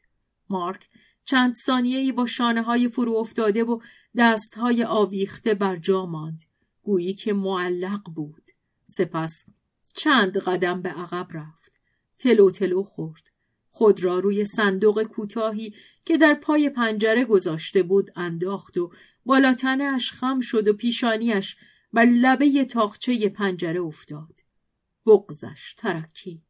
مارک چند ثانیه‌ای با شانه های فرو افتاده و دست های آویخته بر جا ماند گویی که معلق بود سپس چند قدم به عقب رفت. تلو تلو خورد. خود را روی صندوق کوتاهی که در پای پنجره گذاشته بود انداخت و بالاتنش خم شد و پیشانیش بر لبه تاخچه پنجره افتاد. بغزش ترکید.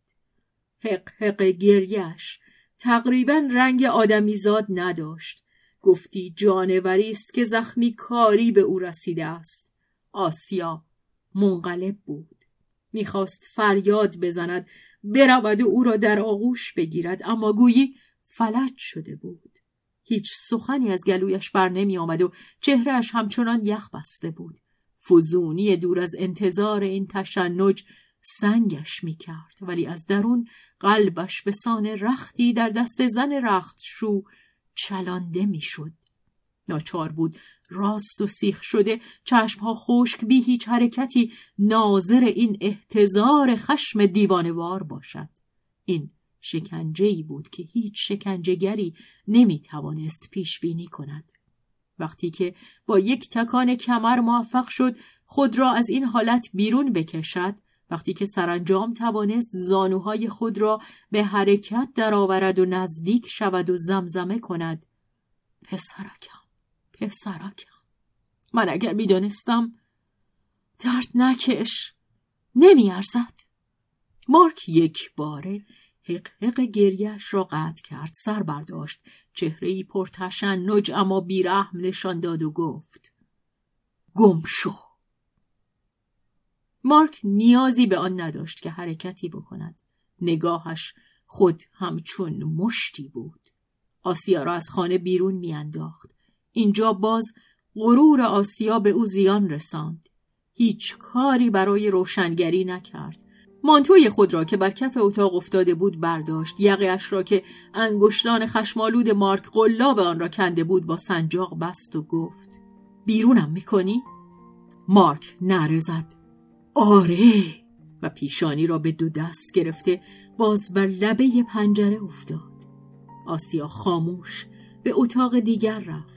حق حق گریش تقریبا رنگ آدمیزاد نداشت. گفتی جانوری است که زخمی کاری به او رسیده است. آسیا منقلب بود. می‌خواست فریاد بزند. برود و او را در آغوش بگیرد. اما گویی فلج شده بود. هیچ سخنی از گلویش بر نمی آمد و چهرهش همچنان یخ بسته بود. فزونی دور از انتظار این تشنج سنگش می کرد ولی از درون قلبش به سان رختی در دست زن رخت شو چلانده می شد. ناچار بود راست و سیخ شده چشمها خشک بی هیچ حرکتی ناظر این احتضار خشم دیوانوار باشد. این شکنجه بود که هیچ شکنجهگری نمی توانست پیش بینی کند. وقتی که با یک تکان کمر موفق شد خود را از این حالت بیرون بکشد وقتی که سرانجام توانست زانوهای خود را به حرکت درآورد و نزدیک شود و زمزمه کند پسرکم پسرکم من اگر می‌دانستم درد نکش نمیارزد. مارک یک باره حق حق گریش را قطع کرد سر برداشت چهره ای پرتشنج اما بیرحم نشان داد و گفت گم شو. مارک نیازی به آن نداشت که حرکتی بکند. نگاهش خود همچون مشتی بود. آسیا را از خانه بیرون میانداخت. اینجا باز غرور آسیا به او زیان رساند. هیچ کاری برای روشنگری نکرد. مانتوی خود را که بر کف اتاق افتاده بود برداشت. یقهاش را که انگشتان خشمالود مارک قلاب آن را کنده بود با سنجاق بست و گفت بیرونم می‌کنی؟ مارک نره آره. و پیشانی را به دو دست گرفته باز بر لبه پنجره افتاد. آسیا خاموش به اتاق دیگر رفت.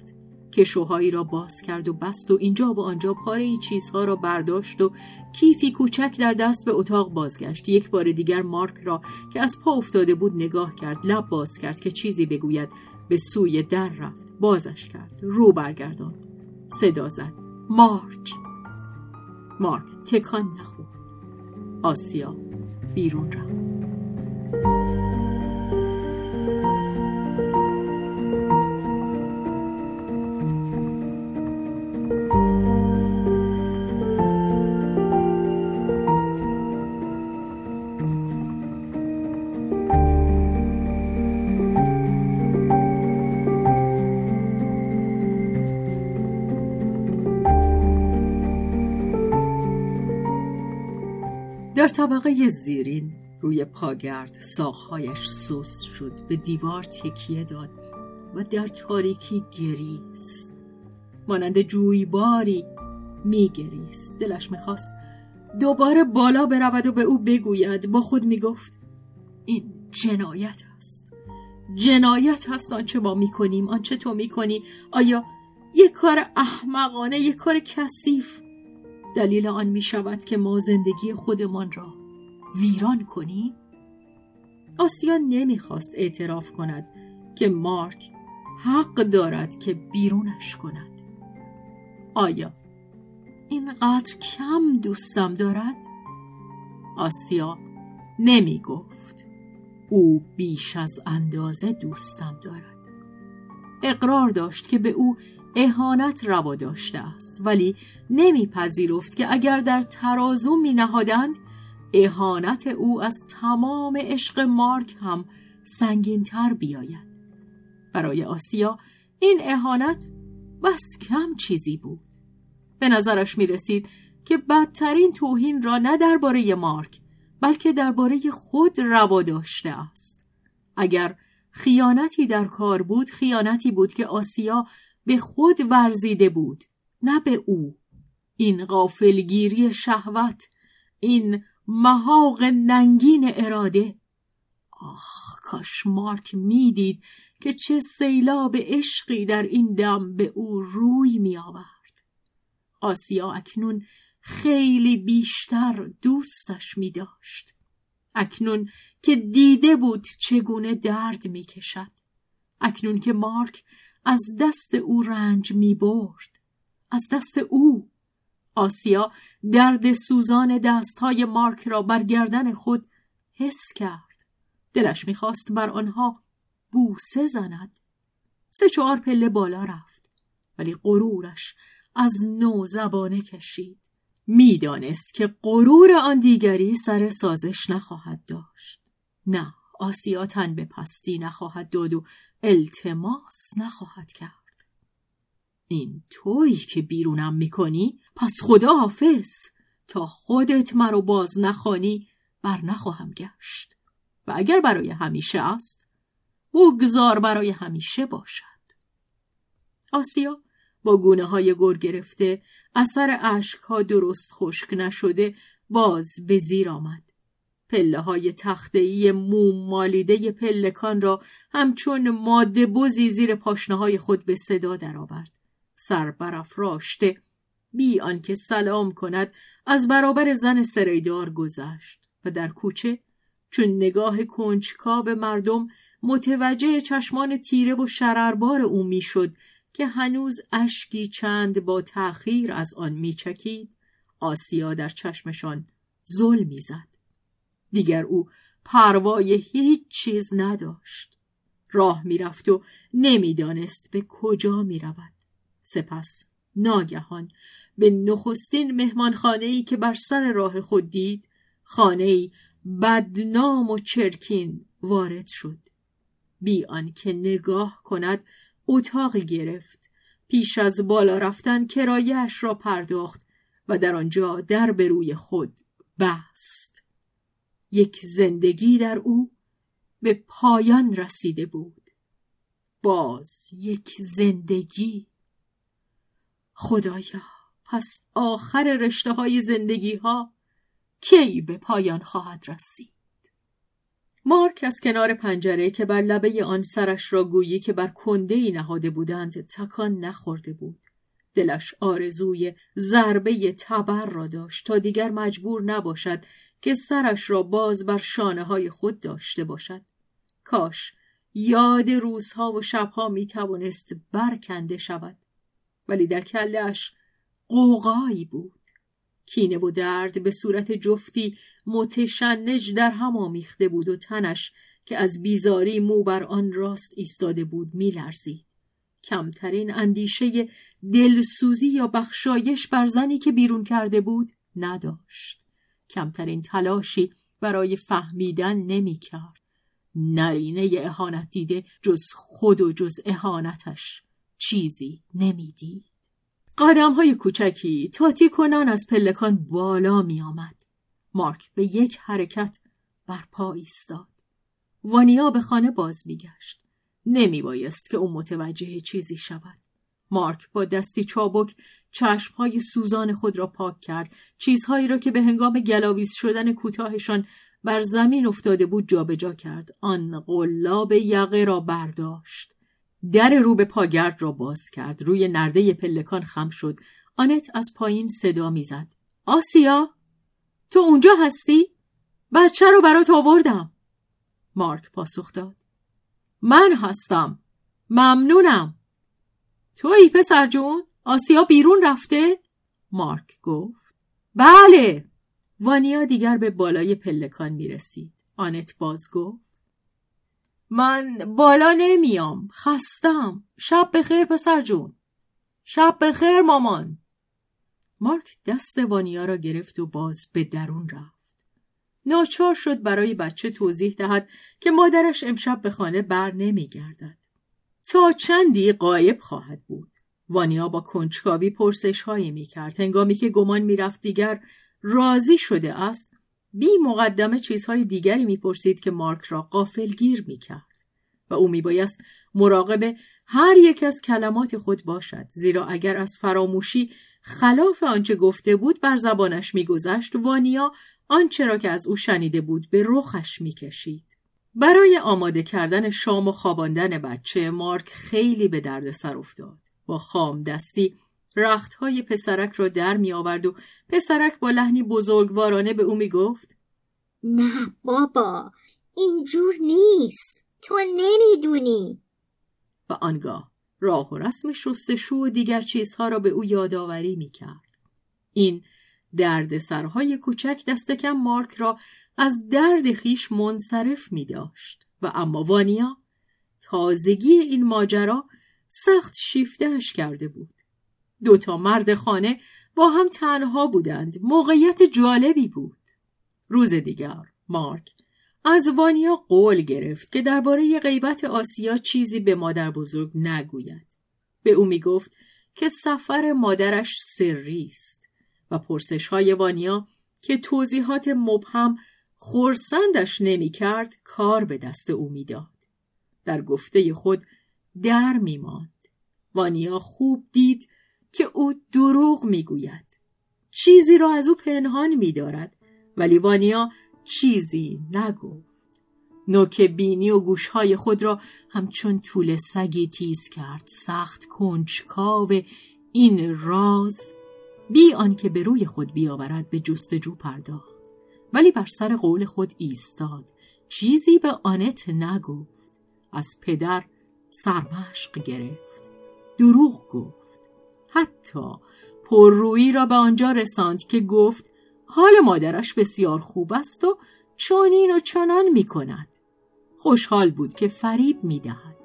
کشوهایی را باز کرد و بست و اینجا و آنجا پاره ای چیزها را برداشت و کیفی کوچک در دست به اتاق بازگشت. یک بار دیگر مارک را که از پا افتاده بود نگاه کرد لب باز کرد که چیزی بگوید. به سوی در رفت بازش کرد رو برگرداند. صدا زد. مارک! مارک تکان نخورد آسیا بیرون رفت. طبقه زیرین روی پاگرد ساخهایش سست شد به دیوار تکیه داد و در تاریکی گریست. مانند جویباری میگریست. دلش می‌خواست دوباره بالا برود و به او بگوید. با خود می‌گفت این جنایت است. جنایت هست آنچه ما می‌کنیم آنچه تو می‌کنی. آیا یک کار احمقانه یک کار کثیف دلیل آن می شود که ما زندگی خودمان را ویران کنیم؟ آسیا نمی‌خواست اعتراف کند که مارک حق دارد که بیرونش کند. آیا اینقدر کم دوستم دارد؟ آسیا نمی گفت. او بیش از اندازه دوستم دارد. اقرار داشت که به او اهانت روا داشته است. ولی نمیپذیرفت که اگر در ترازو می نهادند اهانت او از تمام عشق مارک هم سنگینتر بیاید. برای آسیا این اهانت بس کم چیزی بود. به نظرش می رسید که بدترین توهین را نه درباره مارک بلکه درباره خود روا داشته است. اگر خیانتی در کار بود خیانتی بود که آسیا به خود ورزیده بود نه به او این غافلگیری شهوت این محاق ننگین اراده آخ کاش مارک می‌دید که چه سیلاب عشقی در این دم به او روی می آورد. آسیا اکنون خیلی بیشتر دوستش می داشت. اکنون که دیده بود چگونه درد می کشد. اکنون که مارک از دست او رنج می برد. از دست او. آسیا درد سوزان دستهای مارک را بر گردن خود حس کرد. دلش می‌خواست بر آنها بوسه زند سه چهار پله بالا رفت ولی غرورش از نو زبانه کشید می‌دانست که غرور آن دیگری سر سازش نخواهد داشت نه آسیا تن به پستی نخواهد داد و التماس نخواهد کرد. این تویی که بیرونم می‌کنی؟ پس خدا حافظ تا خودت مرا باز نخوانی بر نخواهم گشت. و اگر برای همیشه است بگذار برای همیشه باشد. آسیا با گونه های گر گرفته اثر ها درست خشک نشده باز به زیر آمد. پله های تختهی موم مالیده پلکان را همچون ماده بزی زیر پاشنه های خود به صدا درآورد. سر برافراشته بی آنکه سلام کند از برابر زن سریدار گذشت و در کوچه چون نگاه کنجکاو مردم متوجه چشمان تیره و شرربار او می‌شد که هنوز اشکی چند با تأخیر از آن میچکید آسیا در چشمشان زل می‌زد. دیگر او پروای هیچ چیز نداشت. راه می‌رفت و نمی‌دانست به کجا می‌رود. سپس ناگهان به نخستین مهمانخانه ای که بر سر راه خود دید خانه ای بدنام و چرکین وارد شد. بی آنکه نگاه کند اتاقی گرفت. پیش از بالا رفتن کرایهش را پرداخت و در آنجا در به روی خود بست. یک زندگی در او به پایان رسیده بود. باز یک زندگی. خدایا پس آخر رشته های زندگی ها کی به پایان خواهد رسید؟ مارک از کنار پنجره که بر لبه آن سرش را گویی که بر کنده ای نهاده بودند تکان نخورده بود. دلش آرزوی ضربه تبر را داشت تا دیگر مجبور نباشد که سرش را باز بر شانه های خود داشته باشد. کاش یاد روزها و شبها می توانست برکنده شود. ولی در کلش قوقایی بود. کینه و درد به صورت جفتی متشنج در هم آمیخته بود و تنش که از بیزاری مو بر آن راست ایستاده بود میلرزید کمترین اندیشه دلسوزی یا بخشایش بر زنی که بیرون کرده بود نداشت کمترین تلاشی برای فهمیدن نمی‌کرد نرینه اهانت دیده جز خود و جز اهانتش چیزی نمی‌دید قدم های کوچکی تاتی کنان از پلکان بالا می آمد. مارک به یک حرکت بر پا ایستاد. وانیا به خانه باز میگشت. نمی بایست که او متوجه چیزی شود. مارک با دستی چابک چشمهای سوزان خود را پاک کرد. چیزهایی را که به هنگام گلاویز شدن کوتاهشان بر زمین افتاده بود جابجا کرد. آن قلاب یقه را برداشت. در رو به پاگرد را باز کرد. روی نرده پلکان خم شد. آنت از پایین صدا می‌زد. آسیا تو اونجا هستی؟ بچه رو برات آوردم. مارک پاسخ داد. من هستم. ممنونم. تویی پسر جون؟ آسیا بیرون رفته؟ مارک گفت. بله. وانیا دیگر به بالای پلکان می رسید. آنت باز گفت. من بالا نمیام. خستم. شب بخیر پسر جون. شب بخیر مامان. مارک دست وانیا را گرفت و باز به درون رفت. ناچار شد برای بچه توضیح دهد که مادرش امشب به خانه بر نمی گردد. تا چندی قایب خواهد بود. وانیا با کنجکاوی پرسش هایی می کرد. هنگامی که گمان می رفت دیگر راضی شده است بی مقدمه چیزهای دیگری می‌پرسید که مارک را قافلگیر می‌کرد. و او میبایست مراقب هر یک از کلمات خود باشد زیرا اگر از فراموشی خلاف آنچه گفته بود بر زبانش میگذشت وانیا آنچه را که از او شنیده بود به رخش می‌کشید. برای آماده کردن شام و خواباندن بچه مارک خیلی به درد سر افتاد. با خام دستی. رختهای پسرک را در می آورد و پسرک با لحنی بزرگوارانه به او می گفت نه بابا اینجور نیست. تو نمی‌دونی. و آنگاه راه و رسم شستشو و دیگر چیزها را به او یادآوری می کرد. این درد سرهای کوچک دست کم مارک را از درد خیش منصرف می داشت و اما وانیا تازگی این ماجرا سخت شیفتهش کرده بود. دوتا مرد خانه با هم تنها بودند. موقعیت جالبی بود. روز دیگر مارک از وانیا قول گرفت که درباره غیبت آسیا چیزی به مادر بزرگ نگوید. به او می‌گفت که سفر مادرش سری است و پرسش های وانیا که توضیحات مبهم خورسندش نمی‌کرد کار به دست او می‌داد. در گفته خود در میماند. وانیا خوب دید که او دروغ می‌گوید. چیزی را از او پنهان میدارد ولی وانیا چیزی نگفت. نوک بینی و گوشهای خود را همچون طول سگی تیز کرد سخت کنجکاو این راز. بی آنکه به روی خود بیاورد به جستجو پرداخت. ولی بر سر قول خود ایستاد. چیزی به آنت نگفت. از پدر سرمشق گرفت دروغ گفت حتی پررویی را به آنجا رساند که گفت حال مادرش بسیار خوب است و چونین و چنان می کند. خوشحال بود که فریب می دهد.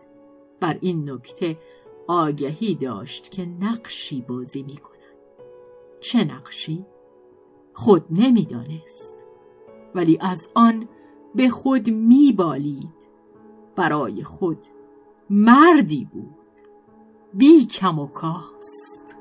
بر این نکته آگهی داشت که نقشی بازی می کند. چه نقشی؟ خود نمی‌دانست ولی از آن به خود میبالید برای خود مردی بود. بی کم و کاست.